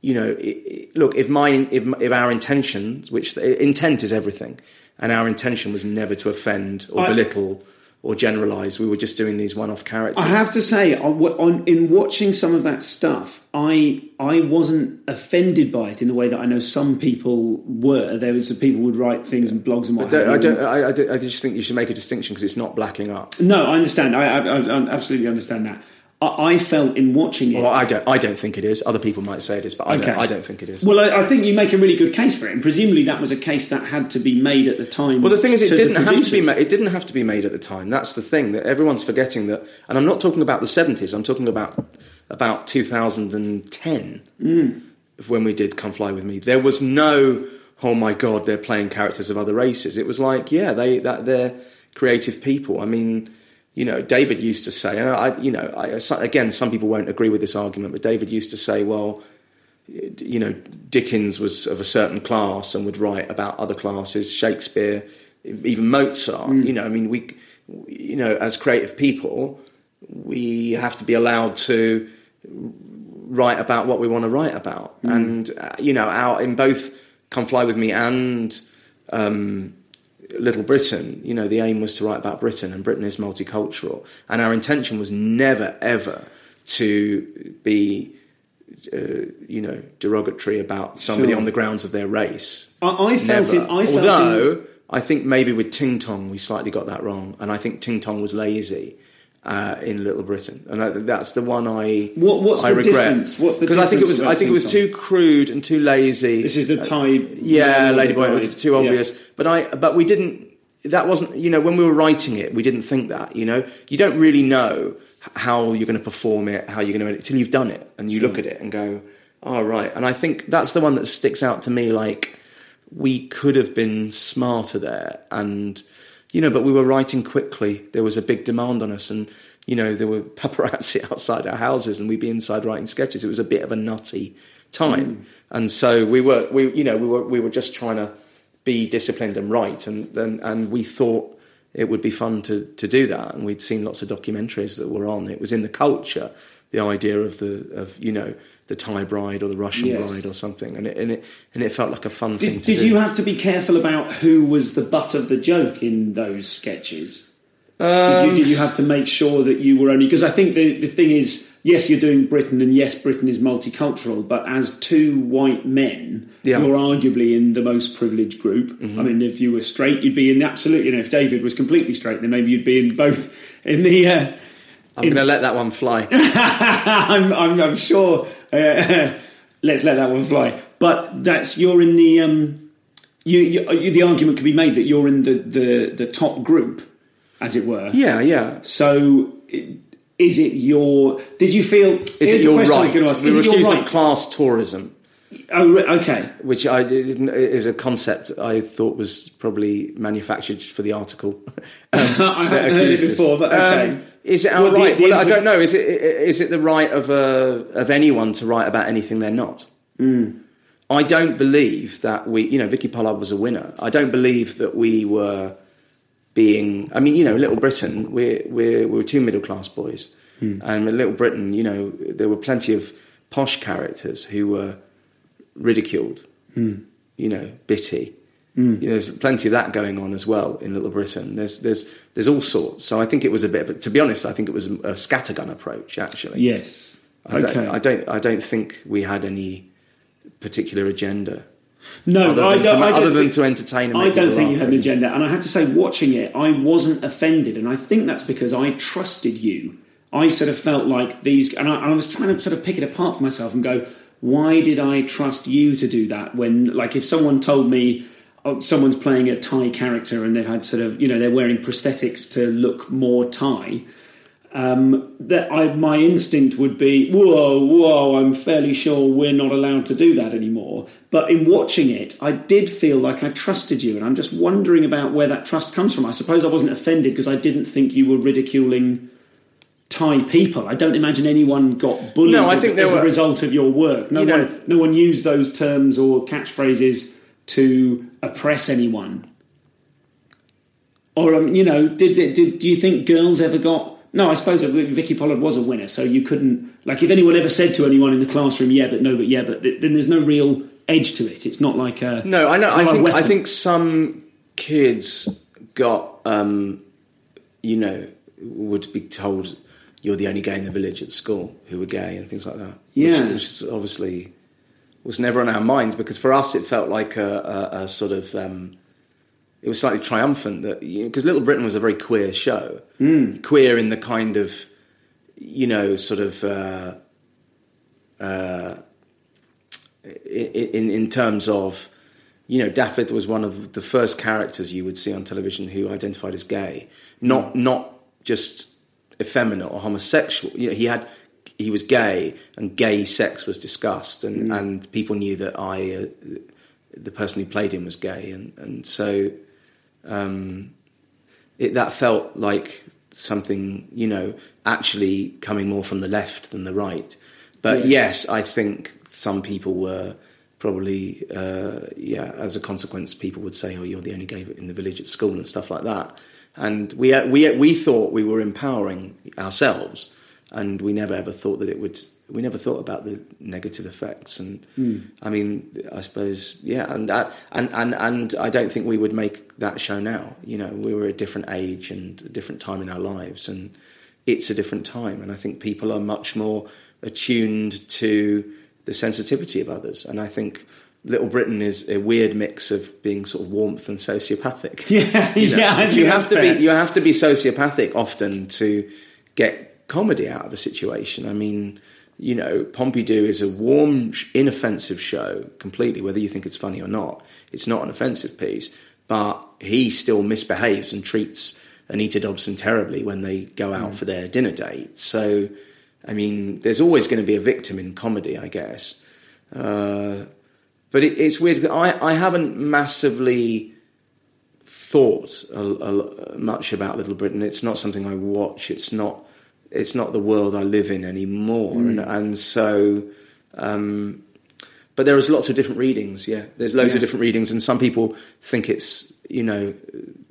you know, it, it- look, if my if, if our intentions, which intent is everything, and our intention was never to offend or I- belittle or generalize, we were just doing these one-off characters. I have to say, on, on, in watching some of that stuff, I I wasn't offended by it in the way that I know some people were. There was people would write things and blogs and what. Don't- I don't. I, I, I just think you should make a distinction because it's not blacking up. No, I understand. I, I, I absolutely understand that. I, I felt in watching it. Well, I don't. I don't think it is. Other people might say it is, but I, Okay. don't, I don't think it is. Well, I, I think you make a really good case for it, and presumably that was a case that had to be made at the time. Well, the thing is, it didn't have to be made. It didn't have to be made at the time. That's the thing that everyone's forgetting. That, and I'm not talking about the 70s. I'm talking about about 2010 Mm. when we did "Come Fly with Me." There was no, oh my god, they're playing characters of other races. It was like, yeah, they that they're creative people. I mean. You know, David used to say, and I, you know, I, again, some people won't agree with this argument, but David used to say, well, you know, Dickens was of a certain class and would write about other classes, Shakespeare, even Mozart. You know, I mean, we, you know, as creative people, we have to be allowed to write about what we want to write about. And, uh, you know, our, in both Come Fly With Me and um, Little Britain, you know, the aim was to write about Britain, and Britain is multicultural. And our intention was never, ever to be uh, you know, derogatory about somebody Sure. on the grounds of their race. I, I felt Never. it. I felt Although it- I think maybe with Ting Tong we slightly got that wrong, and I think Ting Tong was lazy. Uh, in Little Britain, and that, that's the one I What- what's I the regret difference? What's the because I think it was I think it was too crude and too lazy. This is the Thai. Yeah, Ladyboy. It was too Yeah. obvious. But I, but we didn't. That wasn't. You know, when we were writing it, we didn't think that. You know, you don't really know how you're going to perform it, how you're going to until you've done it, and you look at it and go, "Oh, right." And I think that's the one that sticks out to me. Like we could have been smarter there, and you know, but we were writing quickly. There was a big demand on us, and you know, there were paparazzi outside our houses, and we'd be inside writing sketches. It was a bit of a nutty time, mm. and so we were, we you know, we were we were just trying to be disciplined and write, and and, and we thought it would be fun to to do that, and we'd seen lots of documentaries that were on. It was in the culture, the idea of the of you know the Thai bride or the Russian Yes. bride or something, and it and it and it felt like a fun thing Did, to did do. you have to be careful about who was the butt of the joke in those sketches? did, you, did you have to make sure that you were only because I think the the thing is yes you're doing Britain and yes Britain is multicultural but as two white men Yeah. you're arguably in the most privileged group. I mean if you were straight you'd be in the absolute you know if David was completely straight then maybe you'd be in both in the. Uh, I'm going to let that one fly. I'm, I'm, I'm sure. Uh, let's let that one fly. But that's you're in the. Um, you, you, the argument could be made that you're in the, the, the top group, as it were. yeah, yeah. So, is it your? Did you feel? Is it your right? Going to ask, We is it your accused right? of class tourism. Oh, okay. which I didn't- is a concept I thought was probably manufactured for the article. Um, I haven't heard it us. before, but okay. Um, is it Well, the- the well, I don't know. Is it is it the right of uh, of anyone to write about anything they're not? Hmm. I don't believe that we, you know, Vicky Pollard was a winner. I don't believe that we were being. I mean, you know, Little Britain, we're we're we were two middle class boys, Hmm. and in Little Britain, you know, there were plenty of posh characters who were ridiculed. Hmm. You know, bitty. Mm. You know, there's plenty of that going on as well in Little Britain. There's there's there's all sorts. So I think it was a bit of a, to be honest, I think it was a, scattergun approach actually. Yes. I don't, Okay. I don't I don't think we had any particular agenda. No, other I don't. to, I don't other than to entertain. I don't think you had an agenda, and I have to say, watching it, I wasn't offended, and I think that's because I trusted you. I sort of felt like these, and I, I was trying to sort of pick it apart for myself and go, why did I trust you to do that? When, like, if someone told me someone's playing a Thai character and they've had sort of, you know, they're wearing prosthetics to look more Thai, um, that I, my instinct would be, whoa, whoa, I'm fairly sure we're not allowed to do that anymore. But in watching it, I did feel like I trusted you, and I'm just wondering about where that trust comes from. I suppose I wasn't offended because I didn't think you were ridiculing Thai people. I don't imagine anyone got bullied No, I as- think there as a result of your work. No You know- one, no one used those terms or catchphrases to oppress anyone. Or um, you know, did, did did do you think girls ever got? No, I suppose Vicky Pollard was a winner, so you couldn't like if anyone ever said to anyone in the classroom, "Yeah, but no, but yeah, but," then there's no real edge to it. It's not like a No, I know. I think I think some kids got, um, you know, would be told you're the only gay in the village at school who were gay and things like that. Yeah. which, which is obviously was never on our minds because for us it felt like a, a, a sort of. Um, it was slightly triumphant that because Little Britain was a very queer show, queer in the kind of, you know, sort of. Uh, uh, in in terms of you know Daffyd was one of the first characters you would see on television who identified as gay not not just effeminate or homosexual you know he had he was gay and gay sex was discussed and and people knew that I uh, the person who played him was gay. And and so um it, that felt like something you know actually coming more from the left than the right. But yes i think some people were probably uh, yeah as a consequence people would say oh you're the only gay in the village at school and stuff like that. And we we we thought we were empowering ourselves and we never ever thought that it would we never thought about the negative effects. And i mean i suppose yeah and that and, and and i don't think we would make that show now. You know we were a different age and a different time in our lives and it's a different time. And i think people are much more attuned to the sensitivity of others. And i think Little Britain is a weird mix of being sort of warmth and sociopathic. Yeah, You know, yeah, you have to fair. be you have to be sociopathic often to get comedy out of a situation. I mean, you know, Pompidou is a warm, inoffensive show completely, whether you think it's funny or not. It's not an offensive piece, but he still misbehaves and treats Anita Dobson terribly when they go out for their dinner date. So, I mean, there's always going to be a victim in comedy, I guess. Uh, but it, it's weird. I, I haven't massively thought a, a, much about Little Britain. It's not something I watch. It's not. It's not the world I live in anymore. And, and so, um, but there is lots of different readings. Yeah, there's loads of different readings, and some people think it's you know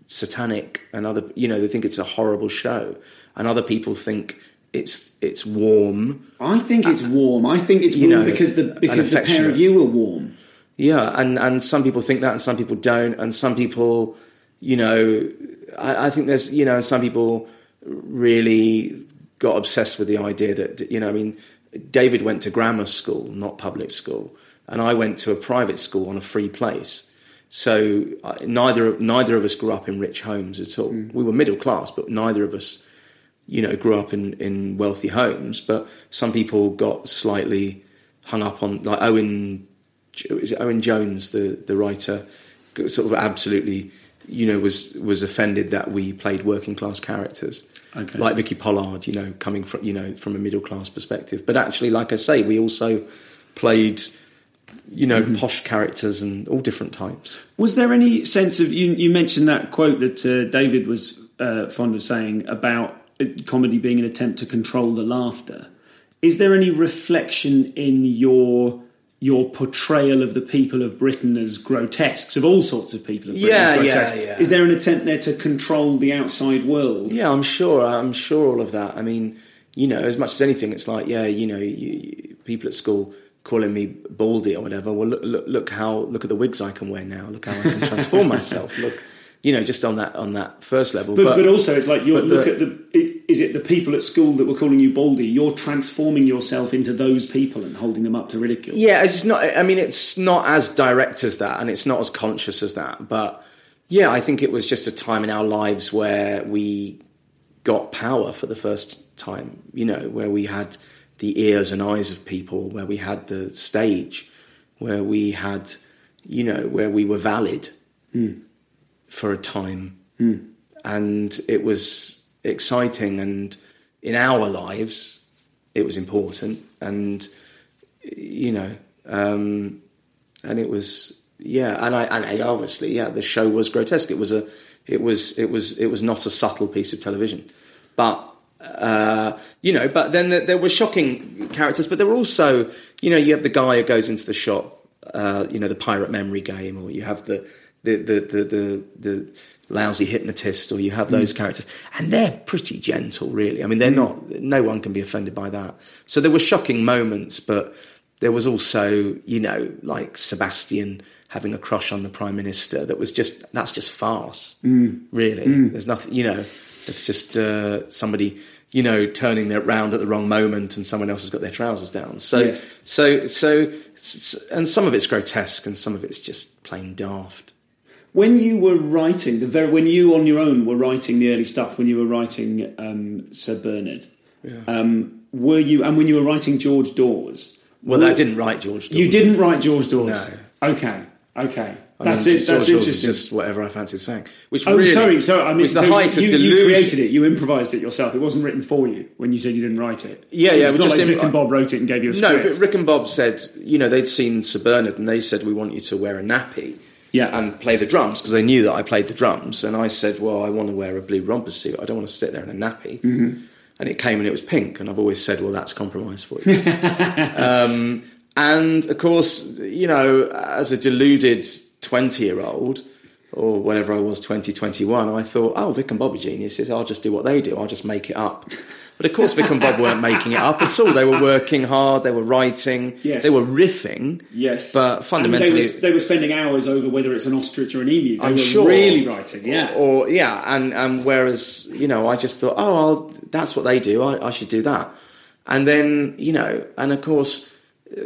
satanic, and other you know they think it's a horrible show, and other people think it's it's warm. I think it's warm. I think it's you warm know, because the because the pair of you were warm. Yeah, and, and some people think that, and some people don't, and some people, you know, I, I think there's, you know, some people really got obsessed with the idea that, you know, I mean, David went to grammar school, not public school, and I went to a private school on a free place. So uh, neither neither of us grew up in rich homes at all. We were middle class, but neither of us, you know, grew up in, in wealthy homes. But some people got slightly hung up on, like Owen is it Owen Jones, the the writer, sort of absolutely, you know, was was offended that we played working class characters, Okay. like Vicky Pollard, you know, coming from you know from a middle class perspective. But actually, like I say, we also played you know, Mm-hmm. posh characters and all different types. Was there any sense of you? You mentioned that quote that uh, David was uh, fond of saying about uh, comedy being an attempt to control the laughter. Is there any reflection in your your portrayal of the people of Britain as grotesques, of all sorts of people of Britain Yeah, as yeah, yeah. Is there an attempt there to control the outside world? Yeah, I'm sure. I'm sure all of that. I mean, you know, as much as anything, it's like, yeah, you know, you, you, people at school calling me baldy or whatever. Well, look, look, look how look at the wigs I can wear now. Look how I can transform myself. Look, you know, just on that on that first level. But, but, also, it's like you look the- at the. Is it the people at school that were calling you baldy? You're transforming yourself into those people and holding them up to ridicule. Yeah, it's not. I mean, it's not as direct as that, and it's not as conscious as that. But yeah, I think it was just a time in our lives where we got power for the first time. You know, where we had the ears and eyes of people, where we had the stage, where we had, you know, where we were valid hmm. For a time, and it was exciting. And in our lives, it was important, and you know, um, and it was yeah, and I and I obviously yeah, the show was grotesque. It was a, it was it was it was not a subtle piece of television, but. Uh, you know, but then there, there were shocking characters, but there were also, you know, you have the guy who goes into the shop, uh, you know, the pirate memory game, or you have the the the the, the, the lousy hypnotist, or you have those mm. characters, and they're pretty gentle, really. I mean, they're mm. not. No one can be offended by that. So there were shocking moments, but there was also, you know, like Sebastian having a crush on the prime minister. That was just that's just farce, mm. really. There's nothing, you know. It's just uh, somebody, you know, turning their round at the wrong moment, and someone else has got their trousers down. So, Yes. so, so, and some of it's grotesque, and some of it's just plain daft. When you were writing the very, when you on your own were writing the early stuff, when you were writing um, Sir Bernard, um, were you and when you were writing George Dawes? Well, were- I didn't write George. Dawes. You didn't write George Dawes. No. Okay. Okay. I mean, That's it. That's George Dawes was interesting. Just whatever I fancied saying. Which Oh, really sorry. So I mean, was the so height you, of you created it. You improvised it yourself. It wasn't written for you when you said you didn't write it. Yeah, yeah, It's we not just like imp- Vic and Bob wrote it and gave you a No, but Vic and Bob said, you know, they'd seen Sir Bernard and they said, we want you to wear a nappy Yeah. and play the drums because they knew that I played the drums. And I said, well, I want to wear a blue romper suit. I don't want to sit there in a nappy. Mm-hmm. And it came and it was pink. And I've always said, well, that's compromise for you. um, and of course, you know, as a deluded 20 year old, or whatever I was, 20, 21, I thought, oh, Vic and Bobby geniuses. I'll just do what they do. I'll just make it up. But of course, Vic and Bob weren't making it up at all. They were working hard. They were writing. Yes. They were riffing. Yes, But fundamentally, they were, they were spending hours over whether it's an ostrich or an emu. They I'm were sure really writing. Yeah, Or, or- yeah, and and whereas you know, I just thought, oh, I'll, that's what they do. I, I should do that. And then you know, and of course, uh,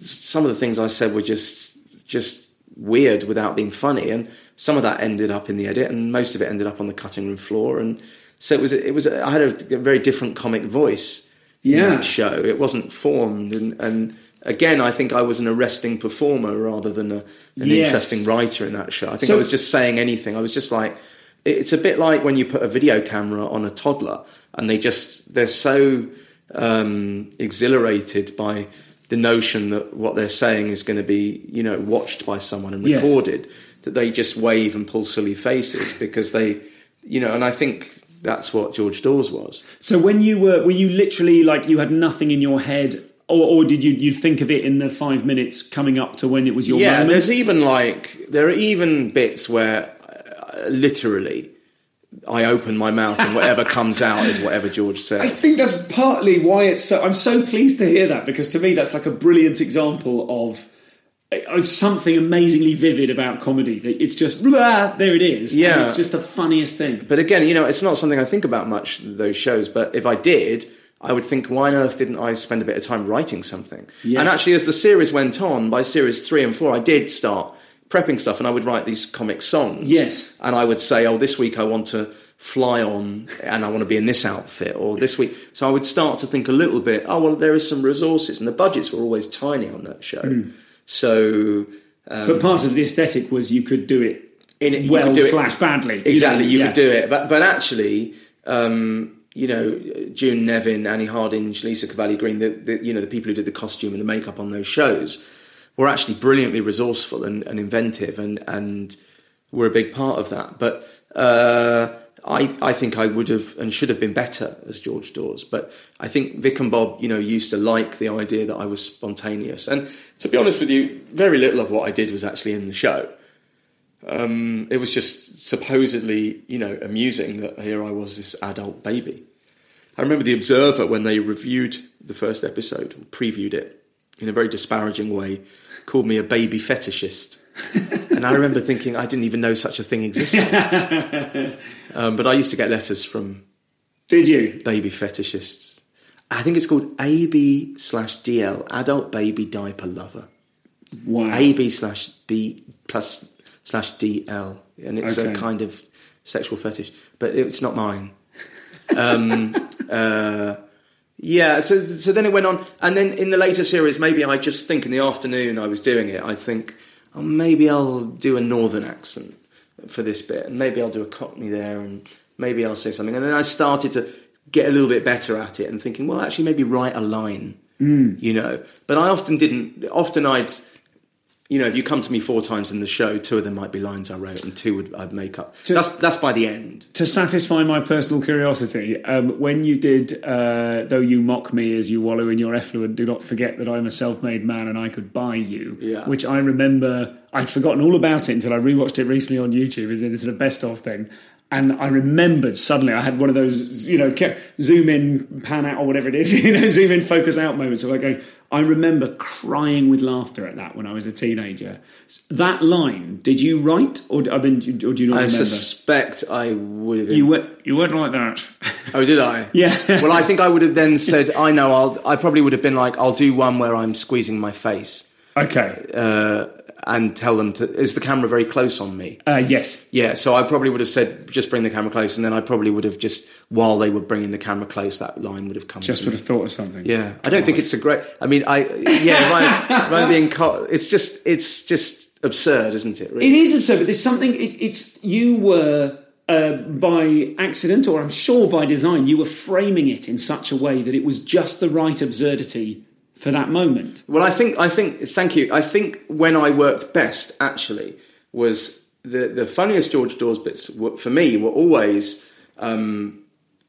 some of the things I said were just just weird without being funny, and some of that ended up in the edit, and most of it ended up on the cutting room floor, and so it was it was I had a, a very different comic voice Yeah. in that show. It wasn't formed, and and. Again, I think I was an arresting performer rather than a, an Yes. interesting writer in that show. I think So- I was just saying anything. I was just like, it's a bit like when you put a video camera on a toddler and they just they're so um, exhilarated by the notion that what they're saying is going to be you know watched by someone and Yes. recorded that they just wave and pull silly faces because they you know and I think that's what George Dawes was. So when you were, were you literally like you had nothing in your head, or, or did you you think of it in the five minutes coming up to when it was your yeah, moment? there's even like there are even bits where uh, literally I open my mouth and whatever comes out is whatever George said. I think that's partly why it's so. I'm so pleased to hear that because to me that's like a brilliant example of. Something amazingly vivid about comedy. That It's just blah, there it is. Yeah. it's just the funniest thing. But again, you know, it's not something I think about much, those shows. But if I did, I would think, why on earth didn't I spend a bit of time writing something? Yes. And actually, as the series went on, by series three and four, I did start prepping stuff and I would write these comic songs. Yes. And I would say, oh, this week I want to fly on and I want to be in this outfit or this week. So I would start to think a little bit, oh, well, there is some resources. And the budgets were always tiny on that show. Hmm. So. Um, But part of the aesthetic was you could do it in it, you well could do it- slash badly. Exactly, you, know, could do it, but but actually, um, you know, June Nevin, Annie Hardinge, Lisa Cavalli Green, the, the you know the people who did the costume and the makeup on those shows were actually brilliantly resourceful and, and inventive, and and were a big part of that. But uh, I I think I would have and should have been better as George Dawes. But I think Vic and Bob, you know, used to like the idea that I was spontaneous. And to be honest with you, very little of what I did was actually in the show. Um, it was just supposedly, you know, amusing that here I was, this adult baby. I remember the Observer when they reviewed the first episode, previewed it in a very disparaging way, called me a baby fetishist. and I remember thinking I didn't even know such a thing existed. um, but I used to get letters from Did you? baby fetishists. I think it's called AB slash DL, adult baby diaper lover. Wow. AB slash B plus slash DL, and it's Okay. a kind of sexual fetish, but it's not mine. Um, uh, yeah, so so then it went on, and then in the later series, maybe I just think in the afternoon I was doing it. I think, oh, maybe I'll do a northern accent for this bit, and maybe I'll do a Cockney there, and maybe I'll say something, and then I started to get a little bit better at it, and thinking, well, actually, maybe write a line, you know. But I often didn't. Often I'd you know, if you come to me four times in the show, two of them might be lines I wrote, and two would I'd make up. that's that's by the end. to satisfy my personal curiosity, um, when you did, uh, though you mock me as you wallow in your effluent, do not forget that I'm a self-made man and I could buy you. Yeah. Which I remember, I'd forgotten all about it until I rewatched it recently on YouTube as a sort of best of thing. And I remembered suddenly I had one of those, you know, zoom in, pan out, or whatever it is, you know, zoom in, focus out moments of like going. I remember crying with laughter at that when I was a teenager. That line, did you write, or I mean, or do you not I remember? suspect I would have. You were you weren't like that. oh, did I? Yeah. well, I think I would have then said, I know. I'll. I probably would have been like, I'll do one where I'm squeezing my face, okay. uh, and tell them to. Is the camera very close on me? Uh, yes. Yeah, so I probably would have said, just bring the camera close, and then I probably would have just, while they were bringing the camera close, that line would have come. Just would me. have thought of something. Yeah, I don't think it's a great. I mean, I yeah, Ryan being caught. it's just it's just absurd, isn't it? Really? It is absurd, but there's something. It, it's you were uh, by accident, or I'm sure by design, you were framing it in such a way that it was just the right absurdity for that moment. Well, I think I think thank you. I think when I worked best actually was the the funniest George Dawes bits were, for me were always um,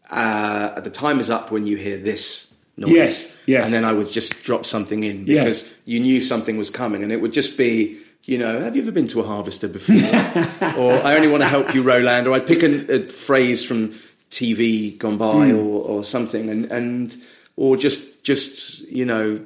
uh, the time is up when you hear this noise. Yes, yes. And then I would just drop something in Yes. because you knew something was coming, and it would just be. You know, have you ever been to a harvester before? or I only want to help you, Roland. Or I'd pick a, a phrase from TV gone by, Hmm. or, or something, and and or just just you know,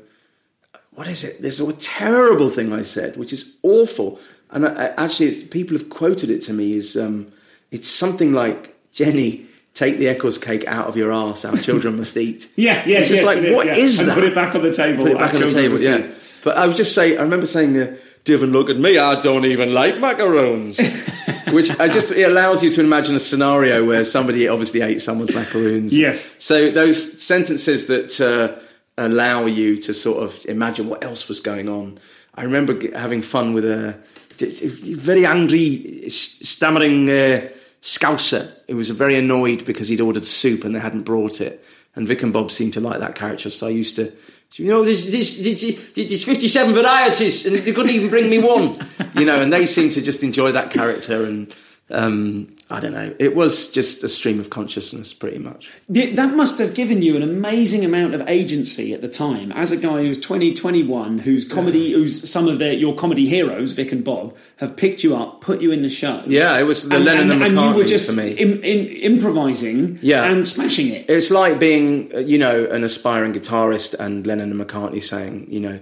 what is it? There's a terrible thing I said, which is awful. And I, I, actually, it's, people have quoted it to me Is um, it's something like Jenny, take the Eccles cake out of your arse. Our children must eat. Yeah, yeah, yeah. It's just yes, like it is, what yeah. is And that? put it back on the table. Put it back on the table. Yeah. eat. But I was just saying. I remember saying, uh, "Divin, look at me. I don't even like macaroons." Which I just it allows you to imagine a scenario where somebody obviously ate someone's macaroons. Yes. So those sentences that uh, allow you to sort of imagine what else was going on. I remember having fun with a very angry, stammering uh, Scouser. He was very annoyed because he'd ordered soup and they hadn't brought it. And Vic and Bob seemed to like that character, so I used to. You know, there's, there's, there's, there's 57 varieties, and they couldn't even bring me one. You know, and they seem to just enjoy that character, and um, I don't know. It was just a stream of consciousness, pretty much. That must have given you an amazing amount of agency at the time. As a guy who's 20, 21, whose comedy, who's some of their, your comedy heroes, Vic and Bob, have picked you up, put you in the show. Yeah, it was the Lennon and, and you McCartney were just for me. in, improvising Yeah. and smashing it. It's like being, uh, you know, an aspiring guitarist and Lennon and McCartney saying, you know,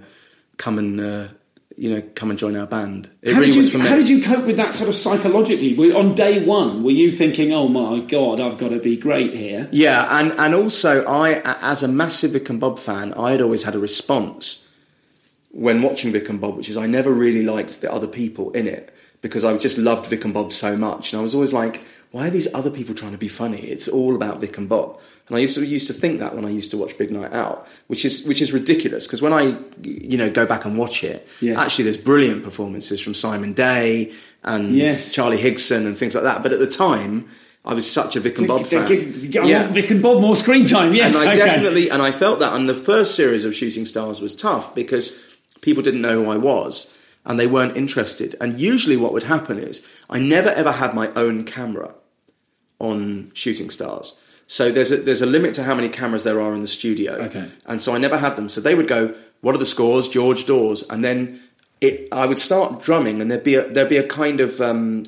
come and, uh, you know, come and join our band. It How really did, you, was for me. how did you cope with that sort of psychologically? On day one, were you thinking, "Oh my god, I've got to be great here"? Yeah, and, and also I, as a massive Vic and Bob fan, I had always had a response when watching Vic and Bob, which is I never really liked the other people in it because I just loved Vic and Bob so much, and I was always like, why are these other people trying to be funny? It's all about Vic and Bob. And I used to used to think that when I used to watch Big Night Out, which is which is ridiculous because when I you know go back and watch it, Yes. actually there's brilliant performances from Simon Day and Yes. Charlie Higson and things like that. But at the time, I was such a Vic and Bob fan. I want Vic and Bob more screen time. Yes, and I okay. definitely and I felt that. And the first series of Shooting Stars was tough because people didn't know who I was and they weren't interested. And usually, what would happen is I never ever had my own camera on Shooting Stars. So there's a, there's a limit to how many cameras there are in the studio. Okay. And so I never had them. So they would go, "What are the scores?" George Dawes, and then it, I would start drumming, and there'd be a, there'd be a kind of um,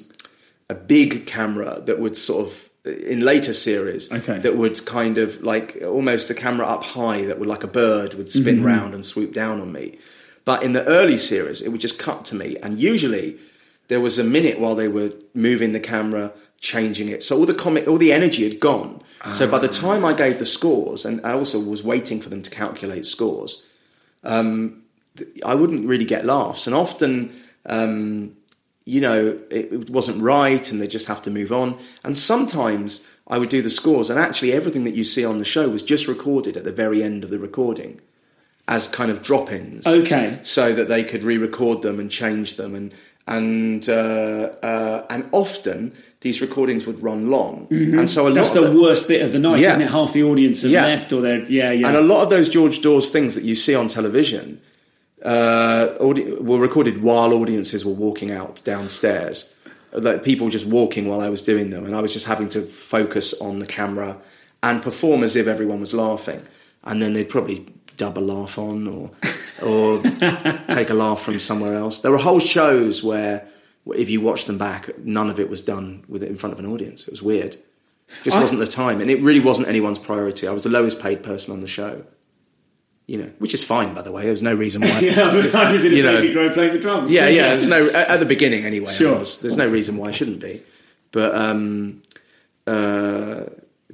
a big camera that would sort of in later series Okay. that would kind of like almost a camera up high that would like a bird would spin Mm-hmm. round and swoop down on me. But in the early series, it would just cut to me, and usually there was a minute while they were moving the camera, changing it. So all the comic, all the energy had gone. So by the Ah. time I gave the scores, and I also was waiting for them to calculate scores, um, I wouldn't really get laughs, and often. Um, you know, it, it wasn't right and they just have to move on. And sometimes I would do the scores, and actually everything that you see on the show was just recorded at the very end of the recording as kind of drop-ins. Okay. So that they could re-record them and change them, and and uh, uh, and often these recordings would run long, and so a Mm-hmm. That's the the, worst bit of the night, Yeah. isn't it? Half the audience have Yeah. left, or they're yeah, yeah. and a lot of those George Dawes things that you see on television uh, audi- were recorded while audiences were walking out downstairs. Like people just walking while I was doing them, and I was just having to focus on the camera and perform as if everyone was laughing, and then they'd probably dub a laugh on or or take a laugh from somewhere else. There were whole shows where, if you watch them back, none of it was done with it in front of an audience. It was weird. Just I- wasn't the time, and it really wasn't anyone's priority. I was the lowest paid person on the show, you know, which is fine, by the way. There was no reason why. yeah, I was in a baby grow playing the drums. yeah, yeah. There's no at the beginning anyway. I Sure. was. There's no reason why I shouldn't be, but um, uh,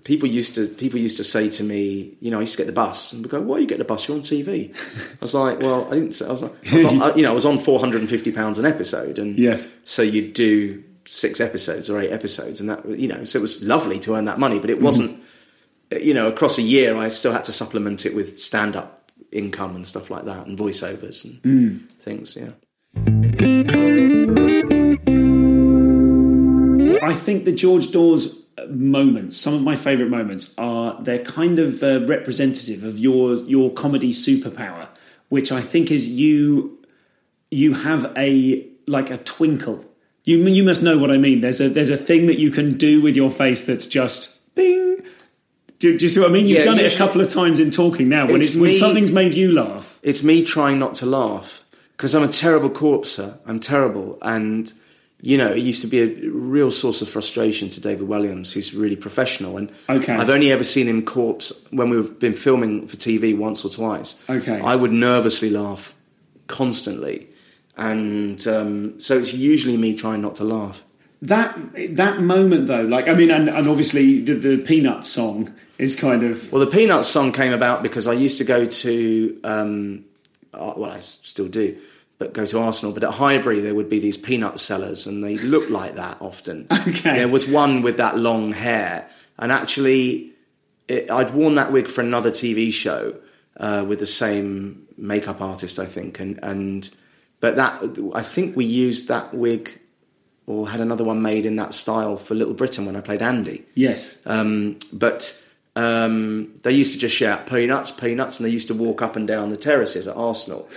people used to people used to say to me, you know, I used to get the bus and they go, "Why you get the bus? You're on TV." I was like, "Well, I didn't." Say, I was like, I was on, I- you know, I was on 450 pounds an episode, and Yes. so you'd do six episodes or eight episodes, and that you know, so it was lovely to earn that money, but it mm-hmm. wasn't. You know, across a year, I still had to supplement it with stand-up income and stuff like that, and voiceovers and mm. things. Yeah. I think the George Dawes moments, some of my favourite moments, are they're kind of uh, representative of your your comedy superpower, which I think is you you have a like a twinkle. You you must know what I mean. There's a there's a thing that you can do with your face that's just bing. Do, do you see what I mean? You've Yeah, done it a couple of times in talking now. When It's it's, when me- something's made you laugh. it's me trying not to laugh because I'm a terrible corpser. I'm terrible, and you know, it used to be a real source of frustration to David Walliams, who's really professional. And Okay. I've only ever seen him corpse when we've been filming for TV once or twice. Okay. I would nervously laugh constantly, and um, so it's usually me trying not to laugh. That that moment though, like I mean, and, and obviously the the Peanuts song is kind of Well, the Peanuts song came about because I used to go to, um, uh, well, I still do, but go to Arsenal. But at Highbury, there would be these peanut sellers, and they looked like that often. Okay. There was one with that long hair, and actually, it, I'd worn that wig for another TV show uh, with the same makeup artist, I think, and and but that I think we used that wig or had another one made in that style for Little Britain when I played Andy. yes. Um, but um, they used to just shout peanuts, peanuts, and they used to walk up and down the terraces at Arsenal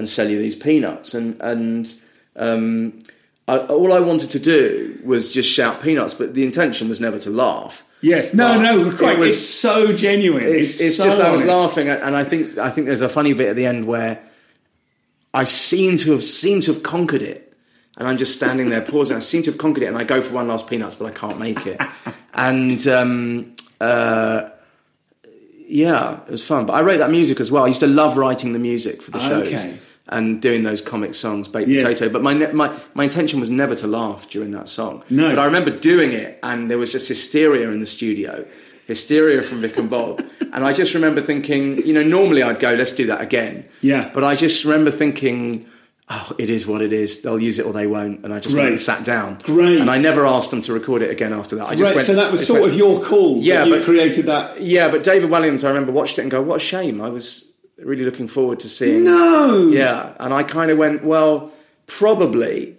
and sell you these peanuts. And and um, I, all I wanted to do was just shout peanuts, but the intention was never to laugh. Yes. No, But no, it quite. was- it's so genuine. It's, It's, it's so just I was honest. laughing, and I think I think there's a funny bit at the end where I seem to have seem to have conquered it, and I'm just standing there pausing. I seem to have conquered it, and I go for one last peanuts, but I can't make it. and um, uh, yeah, it was fun. But I wrote that music as well. I used to love writing the music for the shows. Okay. And doing those comic songs, Baked Yes. Potato, but my, my my intention was never to laugh during that song. No. but I remember doing it, and there was just hysteria in the studio, hysteria from Vic and Bob, and I just remember thinking, you know, normally I'd go, let's do that again. Yeah. But I just remember thinking, oh, it is what it is. They'll use it or they won't, and I just went and sat down. Great. And I never asked them to record it again after that. I just Right, went, so that was sort went- of your call. Yeah, you but- created that. yeah. But David Walliams, I remember watched it and go, what a shame. I was really looking forward to seeing. No. Yeah, and I kind of went, well, probably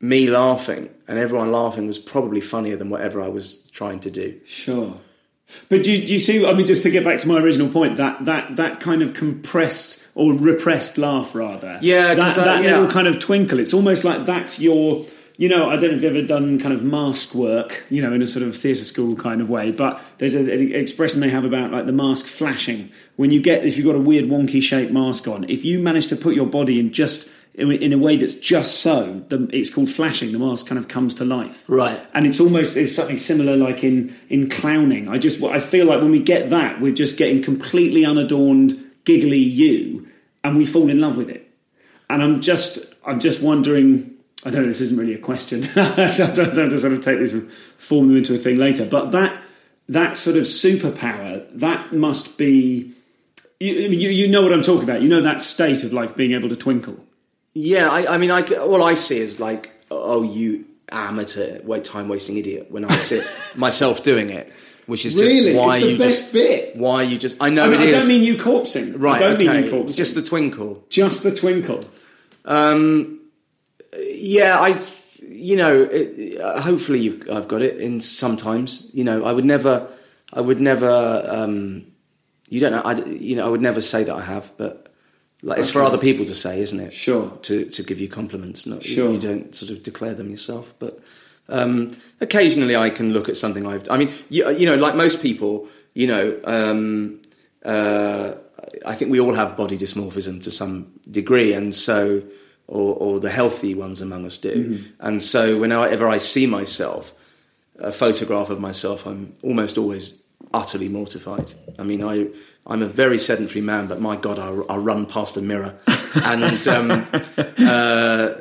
me laughing and everyone laughing was probably funnier than whatever I was trying to do. Sure. But do you, do you see? I mean, just to get back to my original point, that that that kind of compressed or repressed laugh, rather. Yeah, that, that yeah. little kind of twinkle. It's almost like that's your. You know, I don't know if you've ever done kind of mask work, you know, in a sort of theatre school kind of way, but there's a, an expression they have about like the mask flashing. When you get, if you've got a weird wonky shaped mask on, if you manage to put your body in just in a way that's just so, the, it's called flashing. The mask kind of comes to life, Right. and it's almost it's something similar like in in clowning i just i feel like when we get that we're just getting completely unadorned giggly you and we fall in love with it and i'm just i'm just wondering i don't know this isn't really a question so i'm just sort of take this and form them into a thing later but that that sort of superpower that must be you, you, you know what i'm talking about you know that state of like being able to twinkle Yeah, I, I mean, I, all I see is like, oh, you amateur, wait, time wasting idiot. When I see myself doing it, which is just why It's the you best just bit. why you just. I know I, mean, it I is don't mean you corpsing right. i don't okay, mean you corpsing just the twinkle. just the twinkle Um, yeah, I, you know, it, uh, hopefully you've, I've got it in sometimes. You know, I would never, I would never. Um, you don't know, I, you know, I would never say that I have, but like it's for other people to say, isn't it? Sure. To to give you compliments, not Sure. you don't sort of declare them yourself, but. Um, occasionally, I can look at something I've. I mean, you, you know, like most people, you know, um, uh, I think we all have body dysmorphism to some degree, and so, or, or the healthy ones among us do. And so, whenever I see myself, a photograph of myself, I'm almost always utterly mortified. I mean, I I'm a very sedentary man, but my God, I, I run past a mirror, and um, uh,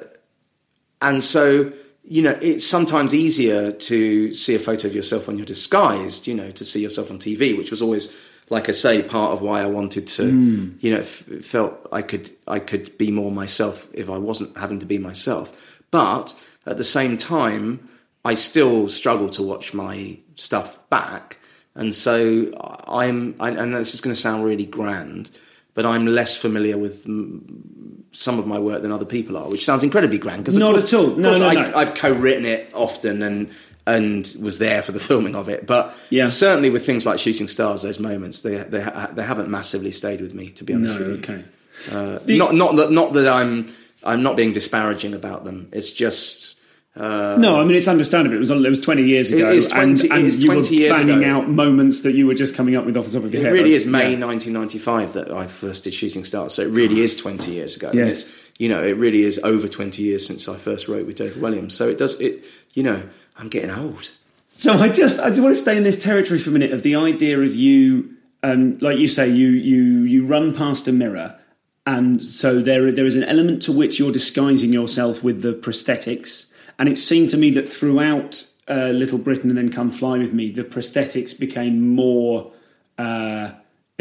and so you know it's sometimes easier to see a photo of yourself when you're disguised you know to see yourself on tv which was always like i say part of why i wanted to hmm. you know f- felt i could i could be more myself if i wasn't having to be myself but at the same time i still struggle to watch my stuff back and so i'm I, and this is going to sound really grand but i'm less familiar with some of my work than other people are, which sounds incredibly grand. Because Not at all. No, no, I, no. I've co-written it often and and was there for the filming of it. But Yeah. certainly with things like Shooting Stars, those moments they they they haven't massively stayed with me. To be honest no with you, okay uh, The- not not that not that I'm I'm not being disparaging about them. It's just. Uh, No, I mean it's understandable. It was it was twenty years ago, is 20 and, and you were banging ago. out moments that you were just coming up with off the top of your It head. really is May Yeah. 1995 that I first did Shooting Stars, so it really is 20 years ago. It's, you know, it really is over 20 years since I first wrote with David Walliams. So it does it. You know, I'm getting old. So I just I just want to stay in this territory for a minute of the idea of you, um, like you say, you you you run past a mirror, and so there there is an element to which you're disguising yourself with the prosthetics, and it seemed to me that throughout uh, Little Britain and then Come Fly with Me, the prosthetics became more. Uh,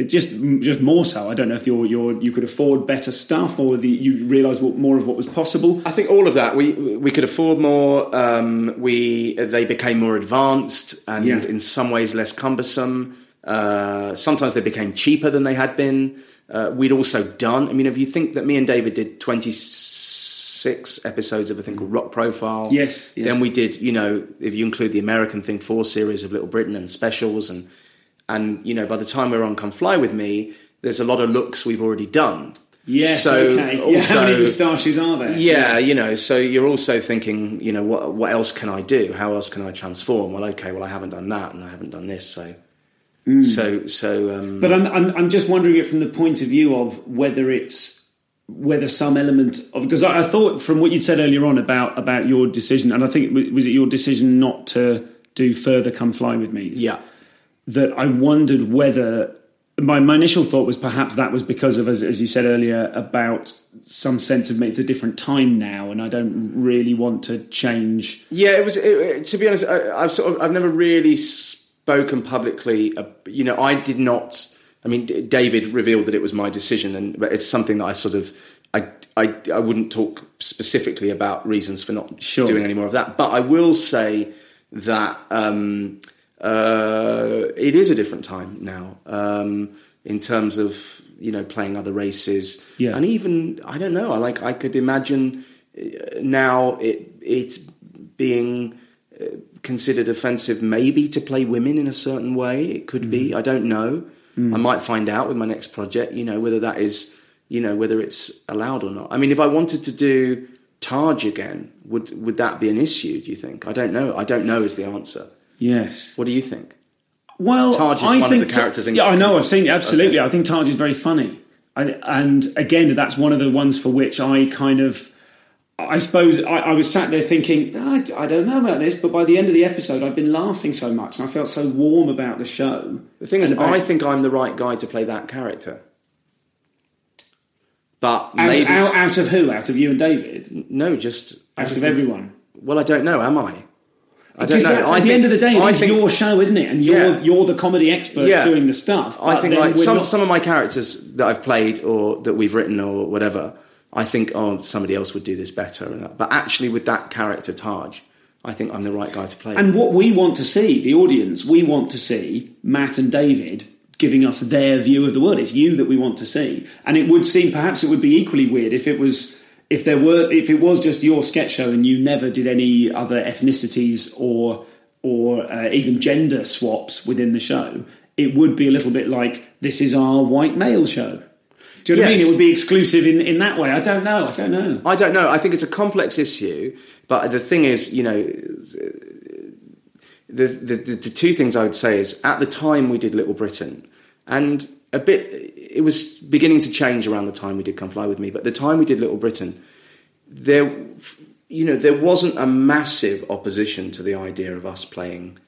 just just more so. I don't know if you're, you're you could afford better stuff or the, you realised what, more of what was possible. I think all of that we we could afford more. Um, we they became more advanced and Yeah. in some ways less cumbersome. Uh, sometimes they became cheaper than they had been. Uh, we'd also done. I mean, if you think that me and David did twenty six episodes of a thing called Rock Profile, Yes, yes. Then we did, you know, if you include the American thing, four series of Little Britain and specials, and and you know, by the time we're on Come Fly with Me, there's a lot of looks we've already done. Yes, So okay. yeah, how many moustaches are there? Yeah, you know, so you're also thinking, you know, what what else can I do? How else can I transform? Well, okay, well I haven't done that and I haven't done this, so so so um But I'm, I'm, I'm just wondering it from the point of view of whether it's whether some element of because I, I thought from what you said earlier on about about your decision, and I think it was- was it your decision not to do further come fly with me. yeah. That I wondered whether my, my initial thought was perhaps that was because of as, as you said earlier about some sense of me it's a different time now and I don't really want to change. Yeah, it was. It, it- to be honest, I, I've sort of, I've never really spoken publicly. Uh, you know, I did not. I mean, D- David revealed that it was my decision, and but it's something that I sort of. I, I, I wouldn't talk specifically about reasons for not Sure. doing any more of that, but I will say that um, uh, it is a different time now um, in terms of you know playing other races, Yeah. and even I don't know. I like I could imagine uh, now it it being uh, considered offensive maybe to play women in a certain way. It could Mm. be. I don't know. I might find out with my next project. You know whether that is you know whether it's allowed or not. I mean, if I wanted to do Taaj again, would would that be an issue? Do you think? I don't know. I don't know is the answer. Yes. What do you think? Well, Taaj is I one of think the characters in- Yeah, I know. I've seen it absolutely. Okay. I think Taaj is very funny, I, and again, that's one of the ones for which I kind of. I suppose I, I was sat there thinking, I, I don't know about this, but by the end of the episode, I'd been laughing so much and I felt so warm about the show. The thing is, about- I think I'm the right guy to play that character. But maybe out, out of who? Out of you and David? no, just Out of everyone? Well, I don't know. Am I? I don't know. I at the think- end of the day, it's think- your show, isn't it? And you're Yeah. you're the comedy expert Yeah. doing the stuff. I think like some not- some of my characters that I've played or that we've written or whatever, I think oh somebody else would do this better. and. But actually, with that character Taaj, I think I'm the right guy to play. And what we want to see, the audience, we want to see Matt and David giving us their view of the world. It's you that we want to see. And it would seem perhaps it would be equally weird if it was if there were if it was just your sketch show and you never did any other ethnicities or or uh, even gender swaps within the show. It would be a little bit like this is our white male show. Do you know what I mean? It would be exclusive in, in that way. I don't know. I don't know. I don't know. I think it's a complex issue, but the thing is, you know, the, the, the, the two things I would say is at the time we did Little Britain, and a bit, it was beginning to change around the time we did Come Fly With Me, but the time we did Little Britain, there, you know, there wasn't a massive opposition to the idea of us playing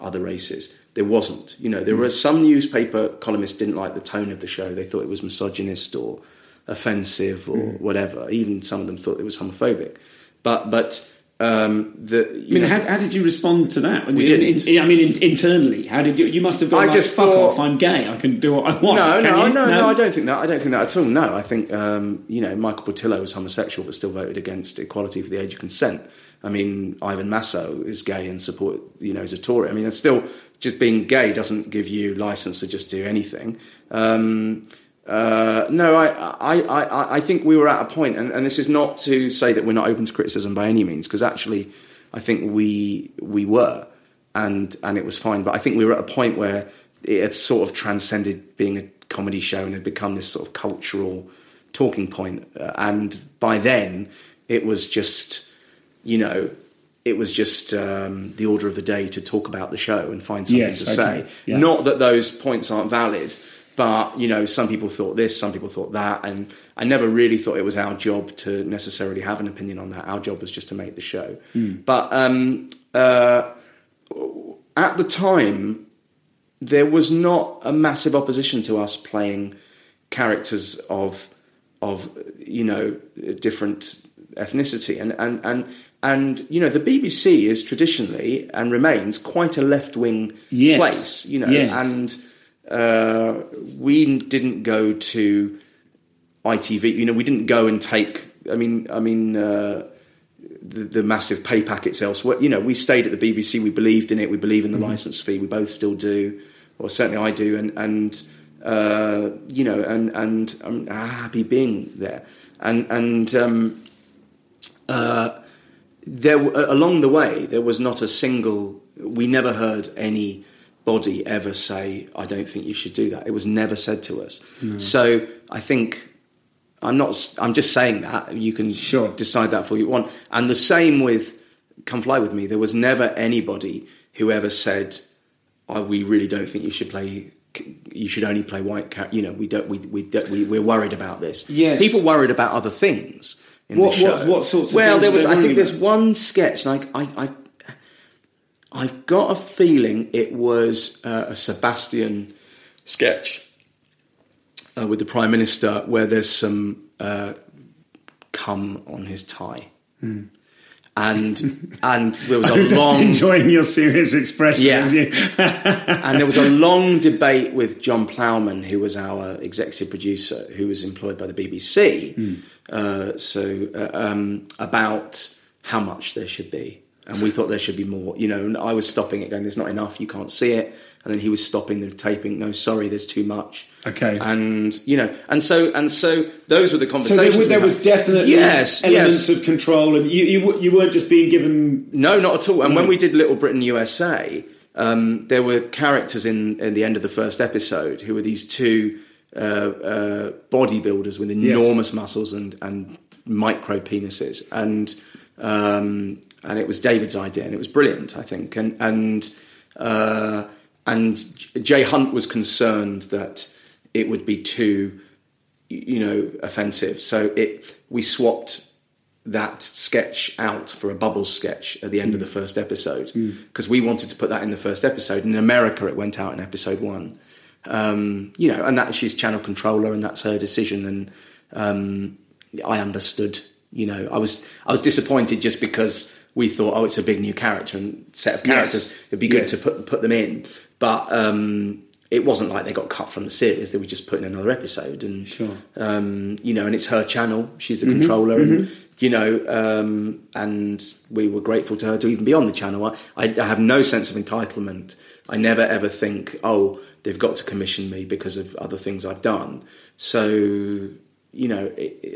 other races. There wasn't. You know, there were mm. some newspaper columnists didn't like the tone of the show. They thought it was misogynist or offensive or mm. whatever. Even some of them thought it was homophobic. But but um, the I mean, know, how, how did you respond to that? We In- didn't. in- I mean, in, internally, how did you? You must have gone. I like, just fuck thought- off. I'm gay. I can do what I want. No, Can no, no, no, I don't think that. I don't think that at all. No, I think um, you know Michael Portillo was homosexual, but still voted against equality for the age of consent. I mean, Ivan Massow is gay and support you know is a Tory. I mean, it's still just being gay doesn't give you license to just do anything. Um, uh, no, I, I, I, I think we were at a point, and, and this is not to say that we're not open to criticism by any means, because actually, I think we we were, and and it was fine. But I think we were at a point where it had sort of transcended being a comedy show and had become this sort of cultural talking point. Uh, and by then, it was just, you know, it was just um, the order of the day to talk about the show and find something Yes, to okay. say. Yeah. Not that those points aren't valid, but you know, some people thought this, some people thought that, and I never really thought it was our job to necessarily have an opinion on that. Our job was just to make the show. But um, uh, at the time, there was not a massive opposition to us playing characters of of you know different ethnicity and and and and you know the BBC is traditionally and remains quite a left wing Yes. place you know Yes. and uh, we didn't go to ITV you know we didn't go and take I mean I mean uh, the, the massive pay packets elsewhere. You know, we stayed at the BBC. We believed in it. We believe in the license fee. We both still do, or certainly I do. And and uh, you know, and and I'm happy being there. And and um, uh, there along the way there was not a single. We never heard anybody ever say, "I don't think you should do that." It was never said to us. So I think I'm not. I'm just saying that you can Sure. decide that for you want. And the same with "Come Fly with Me." There was never anybody who ever said, oh, "We really don't think you should play. You should only play white cat." You know, we don't. We we, don't, we we're worried about this. Yes. people worried about other things. In What- the show. what- what sorts of well, things there was. I think there's about? one sketch, and I, I, I I got a feeling it was uh, a Sebastian sketch uh, with the Prime Minister where there's some uh, cum on his tie. And and there was a long enjoying your serious expression. Yeah. you- and there was a long debate with Jon Plowman, who was our executive producer, who was employed by the BBC. Uh, so uh, um, about how much there should be and we thought there should be more. You know, and I was stopping it, going, "There's not enough. You can't see it." And then he was stopping the taping. No, sorry, there's too much. Okay. And you know, and so and so those were the So conversations. there, we there had. was definitely yes, elements yes. of control, and you, you you weren't just being given. No, not at all. And No. when we did Little Britain USA, um, there were characters in, in the end of the first episode who were these two uh, uh, bodybuilders with enormous muscles and, and micro penises, and um, and it was David's idea, and it was brilliant, I think. And and uh, and Jay Hunt was concerned that it would be too, you know, offensive. So it we swapped that sketch out for a bubbles sketch at the end of the first episode because we wanted to put that in the first episode. In America, it went out in episode one. Um, you know, and that she's channel controller, and that's her decision. And um, I understood. You know, I was I was disappointed just because we thought, oh, it's a big new character and set of characters. Yes. It'd be good Yes. to put put them in, but um, it wasn't like they got cut from the series. They were just put in another episode, and Sure. um, you know, and it's her channel. She's Mm-hmm. the controller, and you know, um, and we were grateful to her to even be on the channel. I, I, I have no sense of entitlement. I never ever think, oh, they've got to commission me because of other things I've done. So you know,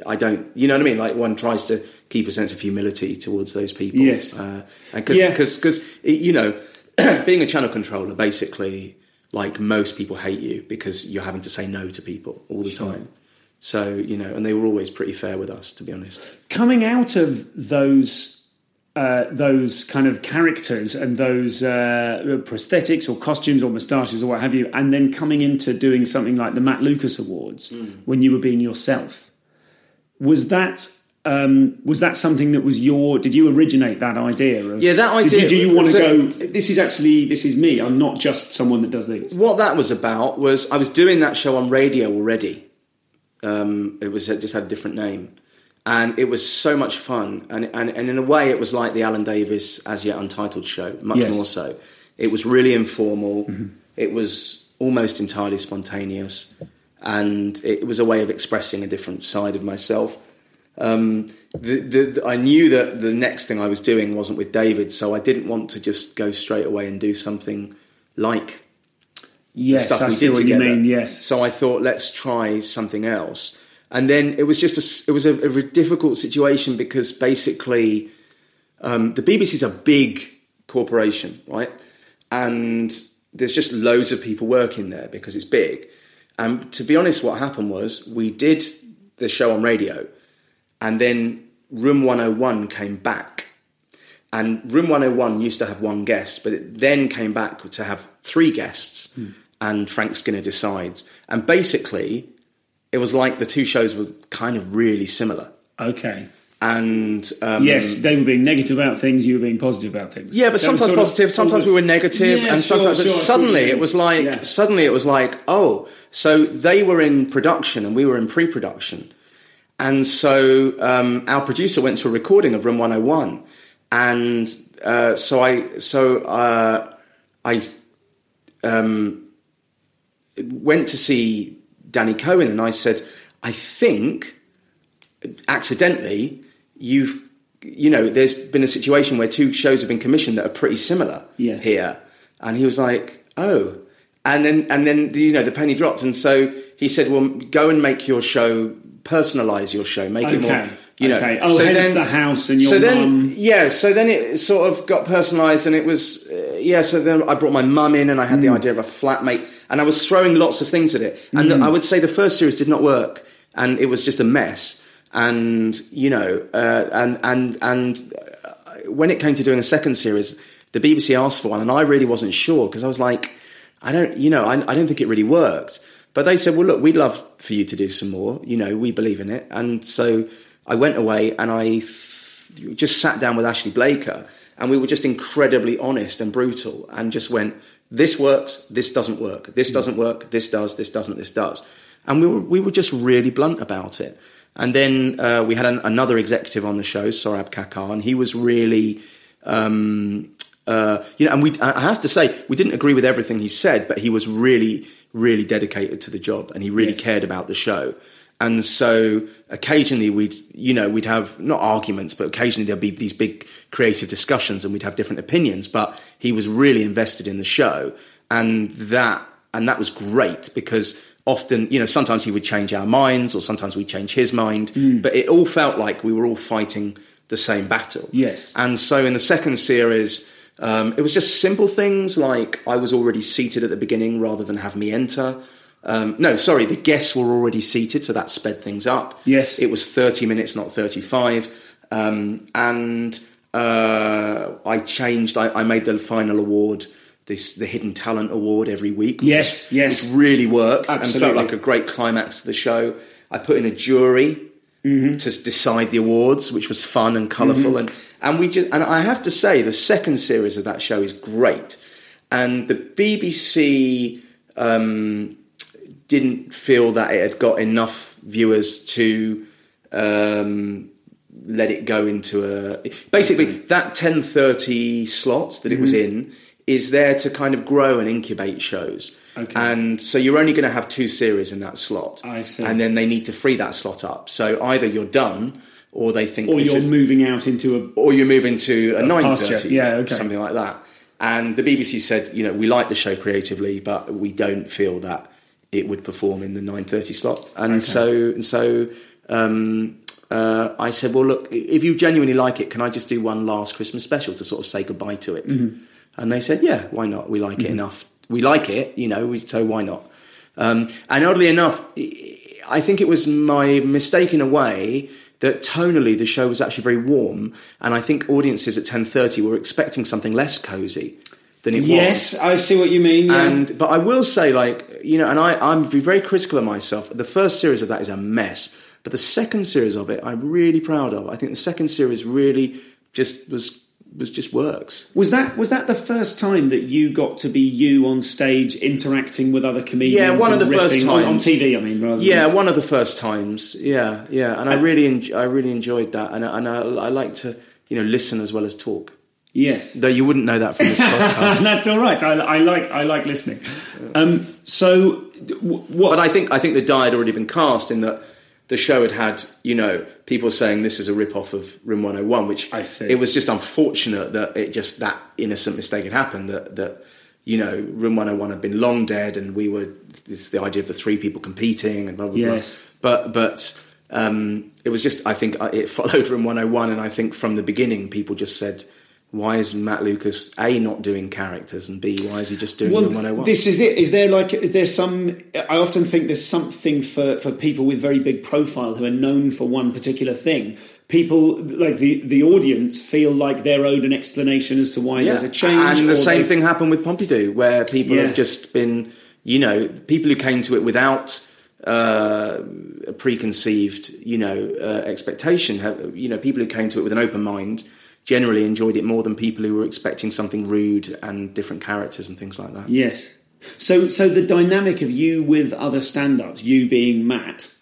I don't. You know what I mean? Like one tries to keep a sense of humility towards those people. Yes. uh, and because Yeah. because you know, being a channel controller basically. Like most people hate you because you're having to say no to people all the time. So you know, and they were always pretty fair with us, to be honest. coming out of those uh, those kind of characters and those uh, prosthetics or costumes or moustaches or what have you, and then coming into doing something like the Matt Lucas Awards when you were being yourself, was that? Um, was that something that was your? Did you originate that idea? Of, Yeah, that Did you, idea- do you want to so- go? This is actually this is me. I'm not just someone that does these. What that was about was I was doing that show on radio already. Um, it was it just had a different name, and it was so much fun. And, and and in a way, it was like the Alan Davies As Yet Untitled show, much Yes. more so. It was really informal. It was almost entirely spontaneous, and it was a way of expressing a different side of myself. um, the, the, the, I knew that the next thing I was doing wasn't with David, so I didn't want to just go straight away and do something like Yes, stuff we did what together. you mean. Yes, So I thought, let's try something else. And then it was just a, it was a, a difficult situation because basically um, the BBC is a big corporation, right? And there's just loads of people working there because it's big. And to be honest, what happened was we did the show on radio, and then Room 101 came back. And Room 101 used to have one guest, but it then came back to have three guests, and Frank Skinner decides. And basically, it was like the two shows were kind of really similar. okay. And um, Yes, they were being negative about things. You were being positive about things. Yeah, but was sometimes sort of positive, sometimes almost- we were negative, Yeah, and sure, sometimes. sure, but I see what suddenly it was like, Yeah. suddenly it was like, oh, so they were in production and we were in pre-production, and so um, our producer went to a recording of Room 101, and uh, so I, so uh, I um, went to see Danny Cohen, and I said, I think accidentally you've you know there's been a situation where two shows have been commissioned that are pretty similar Yes. here and he was like oh and then and then you know the penny dropped and so he said well go and make your show personalize your show make it more you know Okay. Oh, hence the house and your so then mum. yeah so then it sort of got personalized and it was uh, yeah so then i brought my mum in and i had the Hmm. idea of a flatmate and i was throwing lots of things at it. And Hmm. the, i would say the first series did not work and it was just a mess. And you know uh, and and and uh, when it came to doing a second series the bbc asked for one and i really wasn't sure because i was like i don't you know I, I don't think it really worked. But they said well look we'd love for you to do some more. You know we believe in it. And so i went away and i just sat down with Ashley Blaker and we were just incredibly honest and brutal and just went, this works, this doesn't work, this doesn't work, this does, this doesn't, this does. And we were, we were just really blunt about it. And then uh, we had an, another executive on the show, Sorab Kakar, and he was really, um, uh, you know, and we, I have to say, we didn't agree with everything he said, but he was really, really dedicated to the job and he really Yes. cared about the show. And so occasionally we'd, you know, we'd have not arguments, but occasionally there'd be these big creative discussions and we'd have different opinions. But he was really invested in the show, and that and that was great because often, you know, sometimes he would change our minds or sometimes we'd change his mind, Mm. but it all felt like we were all fighting the same battle. Yes. And so in the second series, um, it was just simple things like I was already seated at the beginning rather than have me enter. Um, no, sorry, the guests were already seated, so that sped things up. Yes. It was 30 minutes, not 35. Um, and uh, I changed, I, I made the final award. This the hidden talent award every week. which Yes, yes. which really worked and felt like a great climax to the show. I put in a jury Mm-hmm. to decide the awards, which was fun and colorful and and we just and I have to say the second series of that show is great, and the BBC um, didn't feel that it had got enough viewers to. Um, let it go into a basically that 10:30 slot that it was in is there to kind of grow and incubate shows. Okay. And so you're only going to have two series in that slot. I see. And then they need to free that slot up. So either you're done or they think Or you're is- moving out into a. or you're moving into a nine pasture. thirty, Yeah, okay. something like that. And the BBC said, you know, we like the show creatively, but we don't feel that it would perform in the nine thirty slot. And so, and so, um, uh, I said, well, look, if you genuinely like it, can I just do one last Christmas special to sort of say goodbye to it? Mm-hmm. And they said, yeah, why not? We like it enough. We like it, you know, we, so why not? Um, and oddly enough, I think it was my mistake in a way that tonally the show was actually very warm, and I think audiences at ten thirty were expecting something less cozy than it was. Yes, I see what you mean. Yeah. And but I will say, like you know, and I I'm be very critical of myself. The first series of that is a mess, but the second series of it, I'm really proud of. I think the second series really just was was just works. Was that was that the first time that you got to be you on stage interacting with other comedians? Yeah, one of the first riffing on- on times. TV. I mean, rather Yeah, than, one of the first times. Yeah, yeah, and I uh, really en- I really enjoyed that, and and I, I like to you know listen as well as talk. Yes. Though you wouldn't know that from this podcast. That's all right. I, I like I like listening. Um, so, w- what? But I think I think the die had already been cast in that the show had had you know people saying this is a rip off of Room 101, which I see. it was just unfortunate that it just that innocent mistake had happened that that you know Room 101 had been long dead and we were it's the idea of the three people competing and blah blah Yes. blah. But but um, it was just I think uh, it followed Room 101 and I think from the beginning people just said. Why is Matt Lucas A not doing characters and B why is he just doing Well, Room 101? this is it. Is there like is there some? I often think there's something for for people with very big profile who are known for one particular thing. People like the the audience feel like they're owed an explanation as to why there's a change. And the same they- thing happened with Pompidou, where people Yeah. have just been, you know, people who came to it without uh, a preconceived, you know, uh, expectation. Have, you know, people who came to it with an open mind generally enjoyed it more than people who were expecting something rude and different characters and things like that. Yes. So, so the dynamic of you with other stand-ups, you being Matt,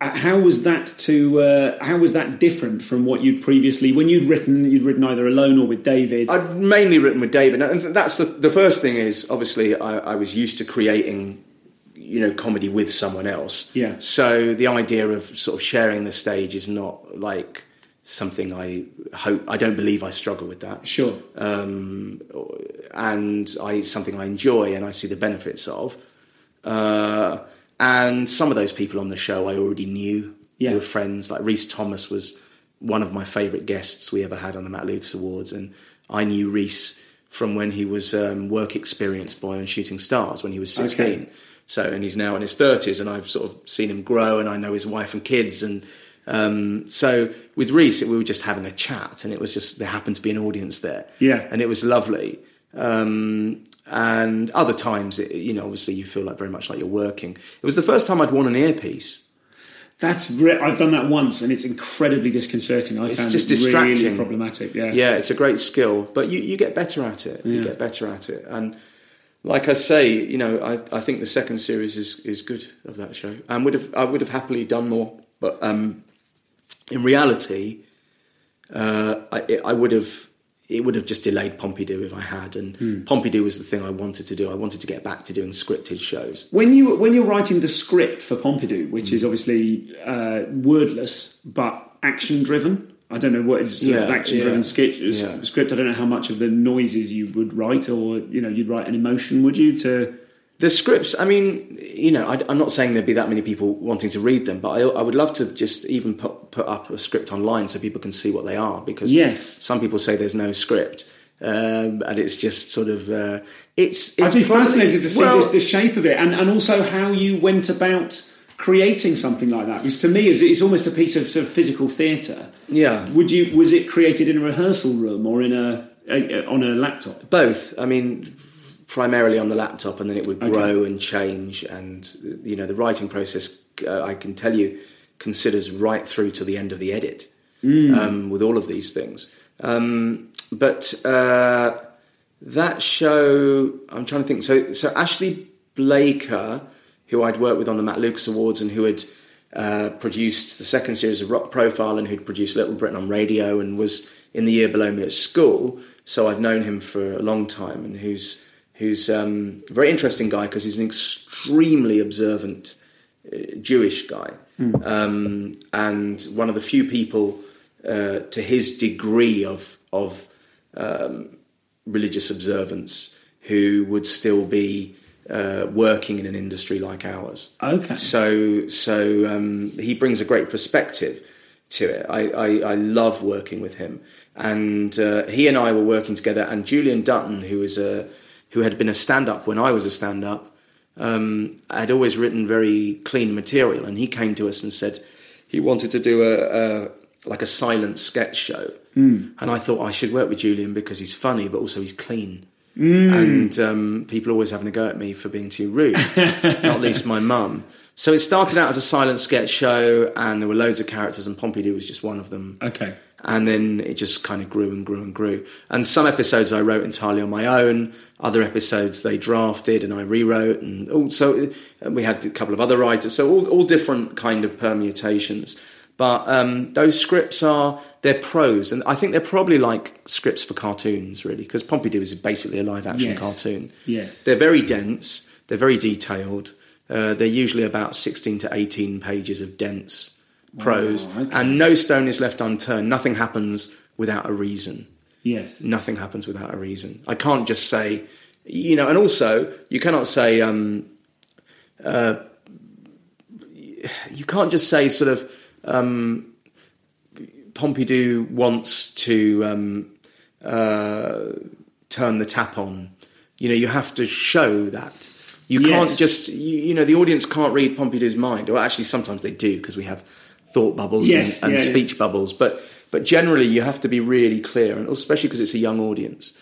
uh, how was that to? Uh, how was that different from what you'd previously, when you'd written, you'd written either alone or with David? I'd mainly written with David, and that's the the first thing is obviously I, I was used to creating, you know, comedy with someone else. Yeah. So the idea of sort of sharing the stage is not like something I hope. I don't believe I struggle with that. Sure. Um, and I something I enjoy and I see the benefits of. Uh, and some of those people on the show I already knew. Yeah. They were friends. Like Rhys Thomas was one of my favourite guests we ever had on the Matt Lucas Awards, and I knew Rhys from when he was um, work experience boy on Shooting Stars when he was sixteen. Okay. So, and he's now in his thirties, and I've sort of seen him grow, and I know his wife and kids, and um, so with Rhys, we were just having a chat, and it was just there happened to be an audience there, Yeah. and it was lovely. Um, and other times, it, you know, obviously you feel like very much like you're working. It was the first time I'd worn an earpiece. That's re- I've done that once, and it's incredibly disconcerting. I It's found just it really distracting. problematic. Yeah. Yeah, it's a great skill, but you, you get better at it. You get better at it, and like I say, you know, I, I think the second series is, is good of that show, and would have I would have happily done more, but um, in reality, uh, I, I would have it would have just delayed Pompidou if I had. And Pompidou was the thing I wanted to do. I wanted to get back to doing scripted shows. When you when you're writing the script for Pompidou, which is obviously uh, wordless but action driven. I don't know what is Yeah, action driven yeah, sketch, yeah. script. I don't know how much of the noises you would write, or you know, you'd write an emotion. Would you to? The scripts, I mean, you know, I, am not saying there'd be that many people wanting to read them, but I, I would love to just even put, put up a script online so people can see what they are. Because Yes. some people say there's no script, um, and it's just sort of uh, it's. it's I'd be probably- fascinated to see well, the, the shape of it, and and also how you went about creating something like that. Because to me, it's, it's almost a piece of sort of physical theatre. Yeah. Would you? Was it created in a rehearsal room or in a, a, a on a laptop? Both. I mean, primarily on the laptop, and then it would grow and change. And you know, the writing process, uh, I can tell you, considers right through to the end of the edit um, with all of these things. Um, but uh, that show, I'm trying to think. So, so Ashley Blaker, who I'd worked with on the Matt Lucas Awards, and who had uh, produced the second series of Rock Profile, and who'd produced Little Britain on radio, and was in the year below me at school. So I've known him for a long time, and who's who's um, a very interesting guy because he's an extremely observant uh, Jewish guy, um, and one of the few people uh, to his degree of of um, religious observance who would still be uh, working in an industry like ours. Okay. So so um, he brings a great perspective to it. I, I, I love working with him, and uh, he and I were working together. And Julian Dutton, who is a who had been a stand-up when I was a stand-up, um, had always written very clean material, and he came to us and said he wanted to do a, a like a silent sketch show. And I thought I should work with Julian because he's funny, but also he's clean. And um, people always having a go at me for being too rude, not least my mum. So it started out as a silent sketch show, and there were loads of characters, and Pompidou was just one of them. Okay. And then it just kind of grew and grew and grew. And some episodes I wrote entirely on my own. Other episodes they drafted and I rewrote. And also we had a couple of other writers. So all, all different kind of permutations. But um, those scripts are they're prose, and I think they're probably like scripts for cartoons, really, because Pompidou is basically a live action Yes. cartoon. Yes. they're very dense, they're very detailed. Uh, they're usually about sixteen to eighteen pages of dense prose, okay. and no stone is left unturned. Nothing happens without a reason. Yes. Nothing happens without a reason. I can't just say, you know, and also you cannot say. Um, you can't just say sort of um, Pompidou wants to um, uh, turn the tap on. You know, you have to show that. You can't just, you, you know, the audience can't read Pompidou's mind. Or actually, sometimes they do because we have thought bubbles Yes, and, and yeah, yeah. speech bubbles. But but generally, you have to be really clear, and especially because it's a young audience.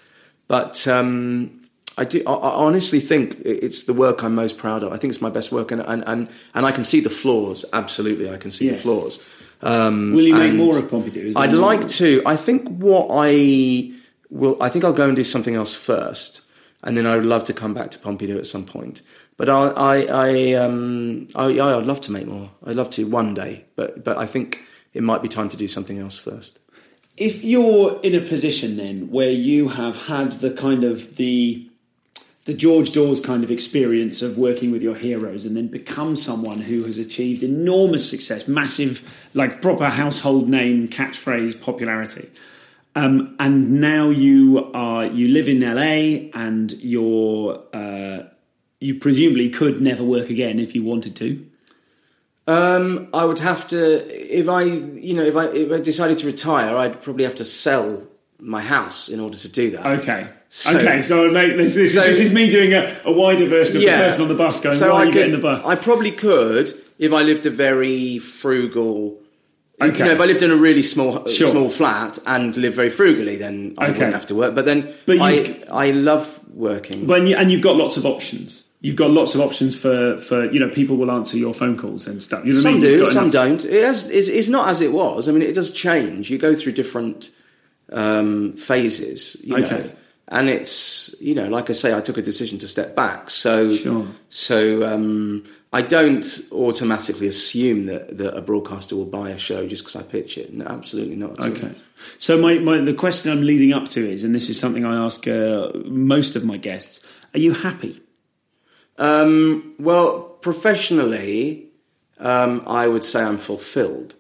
But um, I do. I, I honestly think it's the work I'm most proud of. I think it's my best work, and and and, and I can see the flaws. Absolutely, I can see Yes. the flaws. Um, Will you make more of Pompidou? I'd like to. I think what I will. I think I'll go and do something else first, and then I would love to come back to Pompidou at some point. But I, I, I, um, I, I'd love to make more. I'd love to one day, but but I think it might be time to do something else first. if you're in a position then where you have had the kind of the the George Dawes kind of experience of working with your heroes and then become someone who has achieved enormous success, massive, like proper household name, catchphrase popularity. Um, and now you are you live in LA and you're uh, you presumably could never work again if you wanted to. Um, I would have to if I, you know, if I if I decided to retire, I'd probably have to sell my house in order to do that. Okay. So- okay, so mate, this, this, So- this is me doing a, a wider version of the person on the bus going, So why I are you could- getting the bus? I probably could if I lived a very frugal. Okay. You know, if I lived in a really small Sure. small flat and lived very frugally, then I Okay. wouldn't have to work. But then But I I love working. But you, and you've got lots of options. You've got lots of options for, for you know people will answer your phone calls and stuff. You know what I some mean? Do, some enough- don't. It has, it's, it's not as it was. I mean, it does change. You go through different um, phases, you Okay. know. And it's you know, like I say, I took a decision to step back. So Sure. so um, I don't automatically assume that, that a broadcaster will buy a show just because I pitch it. No, absolutely not. Okay. So my, my the question I'm leading up to is, and this is something I ask uh, most of my guests: Are you happy? Um, well, professionally, um, I would say I'm fulfilled.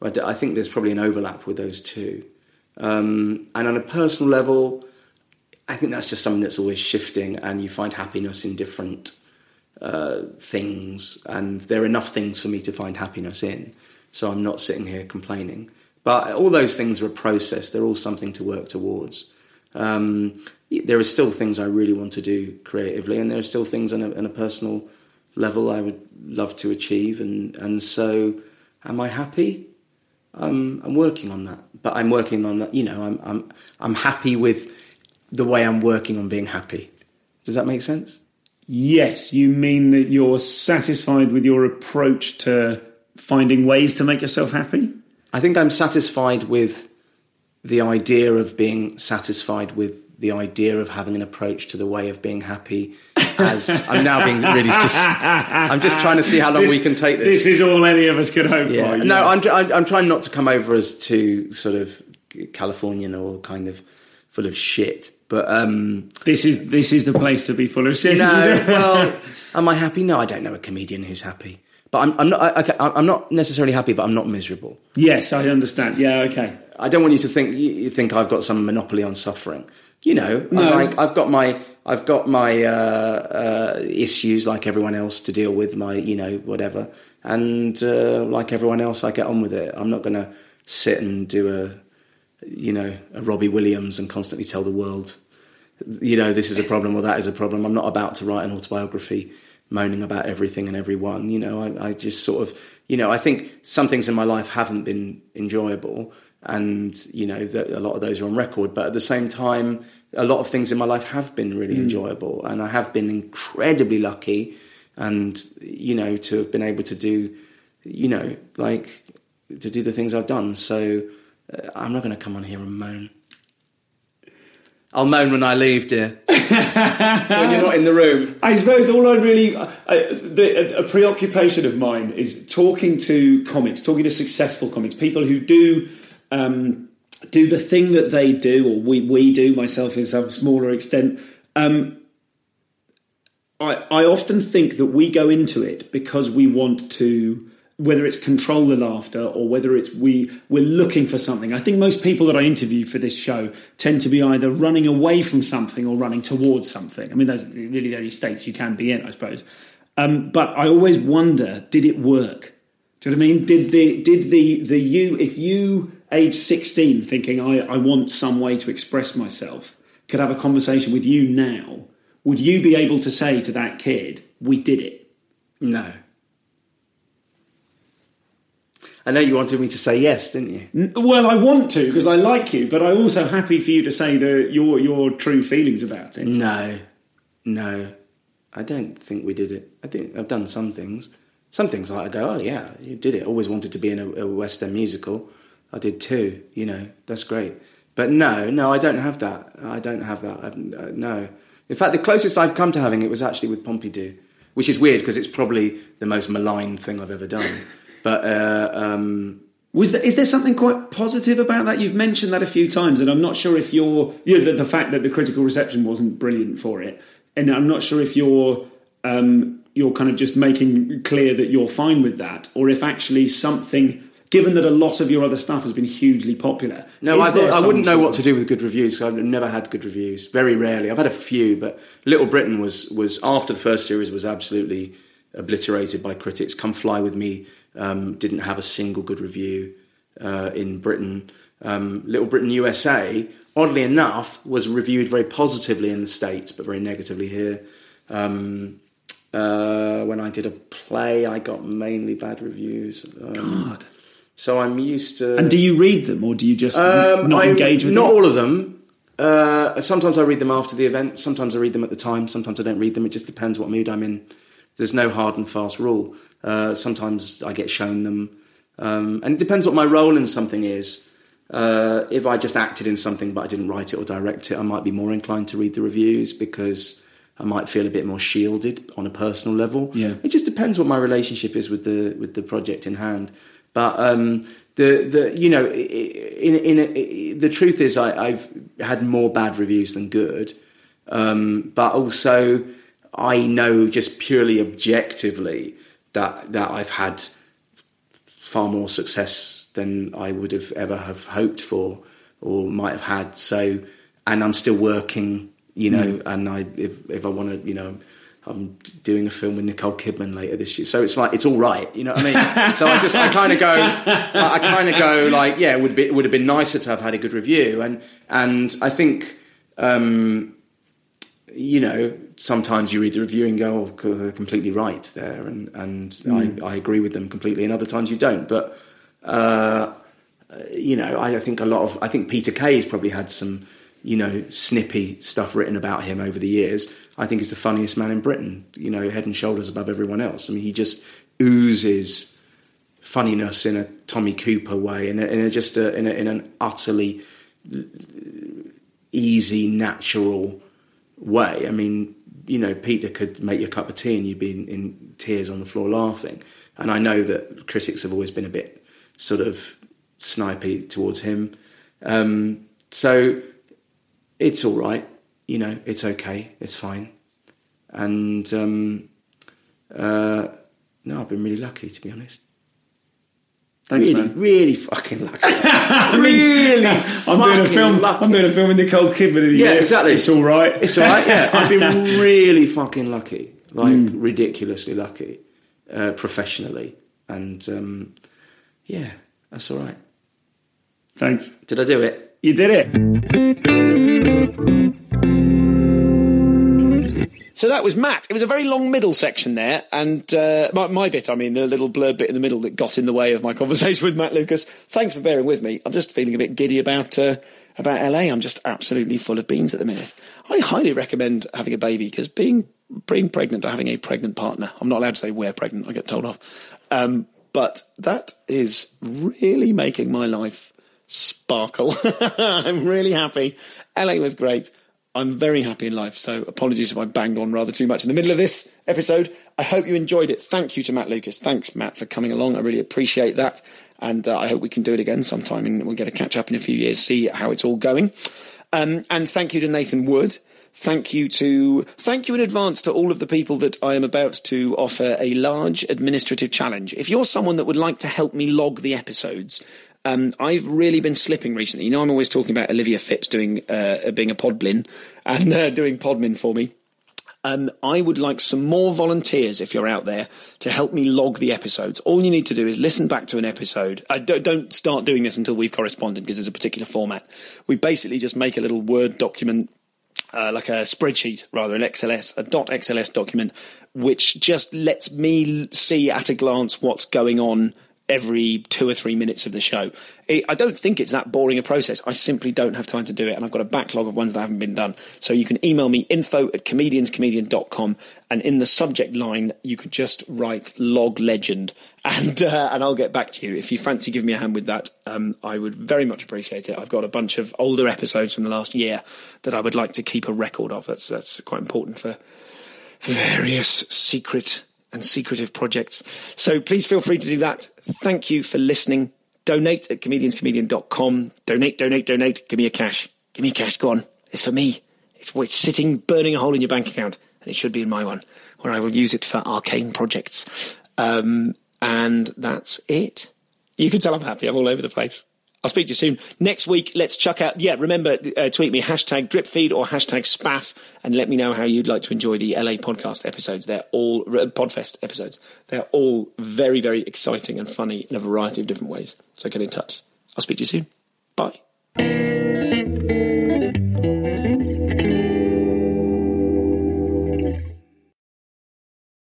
I think there's probably an overlap with those two. Um, and on a personal level, I think that's just something that's always shifting, and you find happiness in different uh, things. And there are enough things for me to find happiness in, so I'm not sitting here complaining. But all those things are a process; they're all something to work towards. Um, there are still things I really want to do creatively, and there are still things on a, on a personal level I would love to achieve. And, and so, am I happy? Um, I'm working on that, but I'm working on that. You know, I'm I'm I'm happy with the way I'm working on being happy. Does that make sense? Yes, you mean that you're satisfied with your approach to finding ways to make yourself happy? I think I'm satisfied with the idea of being satisfied with the idea of having an approach to the way of being happy. As I'm now being really just, I'm just trying to see how long we can take this. This is all any of us could hope Yeah. for. No, I'm, I'm I'm trying not to come over as too sort of Californian or kind of full of shit. But um, this is this is the place to be full of shit. no, well, am I happy? No, I don't know a comedian who's happy. But I'm, I'm not. I, I'm not necessarily happy, but I'm not miserable. yes, I understand. Yeah, okay. I don't want you to think you, think I've got some monopoly on suffering. You know, No. I'm like I've got my I've got my uh, uh, issues like everyone else to deal with. My you know whatever, and uh, like everyone else, I get on with it. I'm not going to sit and do a you know a Robbie Williams and constantly tell the world, you know, this is a problem or that is a problem. I'm not about to write an autobiography moaning about everything and everyone. You know, I, I just sort of, you know, I think some things in my life haven't been enjoyable, and you know, that a lot of those are on record. But at the same time, a lot of things in my life have been really enjoyable, and I have been incredibly lucky, and you know, to have been able to do, you know, like to do the things I've done. So uh, I'm not going to come on here and moan. I'll moan when I leave, dear. when you're not in the room. I suppose all I really, I, the, a, a preoccupation of mine is talking to comics, talking to successful comics, people who do um, do the thing that they do, or we we do, myself in some smaller extent. Um, I, I often think that we go into it because we want to, whether it's control the laughter or whether it's we we're looking for something. I think most people that I interview for this show tend to be either running away from something or running towards something. I mean, those are really the only states you can be in, I suppose. Um, but I always wonder, did it work? Do you know what I mean? Did the did the the you if you age sixteen thinking I, I want some way to express myself could have a conversation with you now, would you be able to say to that kid, "We did it"? No. I know you wanted me to say yes, didn't you? Well, I want to because I like you, but I'm also happy for you to say the, your your true feelings about it. No. No. I don't think we did it. I think I've done some things. Some things like I go, oh yeah, you did it. Always wanted to be in a, a West End musical. I did too. You know, that's great. But no, no, I don't have that. I don't have that. I've, uh, no. In fact, the closest I've come to having it was actually with Pompidou, which is weird because it's probably the most maligned thing I've ever done. But uh, um, Was there, is there something quite positive about that? You've mentioned that a few times, and I'm not sure if you're you know, the, the fact that the critical reception wasn't brilliant for it, and I'm not sure if you're um, you're kind of just making clear that you're fine with that, or if actually something. Given that a lot of your other stuff has been hugely popular, No, I, thought, I wouldn't know what to do with good reviews. 'cause I've never had good reviews. Very rarely. I've had a few, but Little Britain was was after the first series was absolutely obliterated by critics. Come Fly with Me um, didn't have a single good review uh, in Britain. Um, Little Britain USA, oddly enough, was reviewed very positively in the states, but very negatively here. Um, uh, when I did a play, I got mainly bad reviews. Um, God. So I'm used to. And do you read them, or do you just Um, not I- engage with them? not them? all of them. Uh, sometimes I read them after the event. Sometimes I read them at the time. Sometimes I don't read them. It just depends what mood I'm in. There's no hard and fast rule. Uh, sometimes I get shown them, um, and it depends what my role in something is. Uh, if I just acted in something but I didn't write it or direct it, I might be more inclined to read the reviews because I might feel a bit more shielded on a personal level. Yeah. It just depends what my relationship is with the with the project in hand. But um, the the you know in in, in the truth is I, I've had more bad reviews than good, um, but also I know just purely objectively that that I've had far more success than I would have ever have hoped for or might have had. So, and I'm still working, you know, and I if if I want to, you know. I'm doing a film with Nicole Kidman later this year, so it's like it's all right, you know what I mean. so I just I kind of go, I kind of go like, yeah, it would be it would have been nicer to have had a good review, and and I think, um, you know, sometimes you read the review and go, oh, they're completely right there, and and I, I agree with them completely, and other times you don't, but. Uh, you know, I, I think a lot of I think Peter Kay's probably had some, you know, snippy stuff written about him over the years. I think he's the funniest man in Britain. You know, head and shoulders above everyone else. I mean, he just oozes funniness in a Tommy Cooper way, in a, in a just a, in, a, in an utterly easy, natural way. I mean, you know, Peter could make you a cup of tea and you'd be in, in tears on the floor laughing. And I know that critics have always been a bit sort of snipey towards him. Um, so it's all right, you know, it's okay, it's fine. And um, uh, no, I've been really lucky to be honest. Thanks, really, man. really fucking lucky. really, I'm doing a film. Lucky. I'm doing a film with Nicole Kidman. In Yeah, year. exactly. It's all right. It's all right. Yeah, I've been really fucking lucky, like Hmm. ridiculously lucky, uh, professionally, and um, yeah, that's all right. Thanks. Did I do it? You did it. So that was Matt. It was a very long middle section there, and uh, my, my bit, I mean, the little blurb bit in the middle that got in the way of my conversation with Matt Lucas. Thanks for bearing with me. I'm just feeling a bit giddy about uh, about LA. I'm just absolutely full of beans at the minute. I highly recommend having a baby because being being pregnant or having a pregnant partner, I'm not allowed to say we're pregnant. I get told off, um, but that is really making my life sparkle. I'm really happy. LA was great. I'm very happy in life, so apologies if I banged on rather too much in the middle of this episode. I hope you enjoyed it. Thank you to Matt Lucas. Thanks, Matt, for coming along. I really appreciate that. And uh, I hope we can do it again sometime and we'll get a catch up in a few years, see how it's all going. Um, and thank you to Nathan Wood. Thank you to thank you in advance to all of the people that I am about to offer a large administrative challenge. If you're someone that would like to help me log the episodes, um, I've really been slipping recently. You know, I'm always talking about Olivia Phipps doing uh, being a podblin and uh, doing podmin for me. Um, I would like some more volunteers if you're out there to help me log the episodes. All you need to do is listen back to an episode. Uh, don't, don't start doing this until we've corresponded because there's a particular format. We basically just make a little Word document uh, like a spreadsheet, rather an XLS, a .xls document, which just lets me see at a glance what's going on every two or three minutes of the show. It, I don't think it's that boring a process. I simply don't have time to do it, and I've got a backlog of ones that haven't been done. So you can email me info at comedianscomedian.com, and in the subject line, you could just write log legend, and uh, and I'll get back to you. If you fancy giving me a hand with that, um, I would very much appreciate it. I've got a bunch of older episodes from the last year that I would like to keep a record of. That's that's quite important for various secret and secretive projects. So please feel free to do that. Thank you for listening. Donate at comedianscomedian.com. Donate, donate, donate. Give me a cash. Give me cash. Go on. It's for me. It's, it's sitting, burning a hole in your bank account. And it should be in my one, where I will use it for arcane projects. Um, and that's it. You can tell I'm happy. I'm all over the place. I'll speak to you soon. Next week, let's chuck out. Yeah, remember, uh, tweet me hashtag dripfeed or hashtag spaff and let me know how you'd like to enjoy the LA podcast episodes. They're all uh, Podfest episodes. They're all very, very exciting and funny in a variety of different ways. So get in touch. I'll speak to you soon. Bye.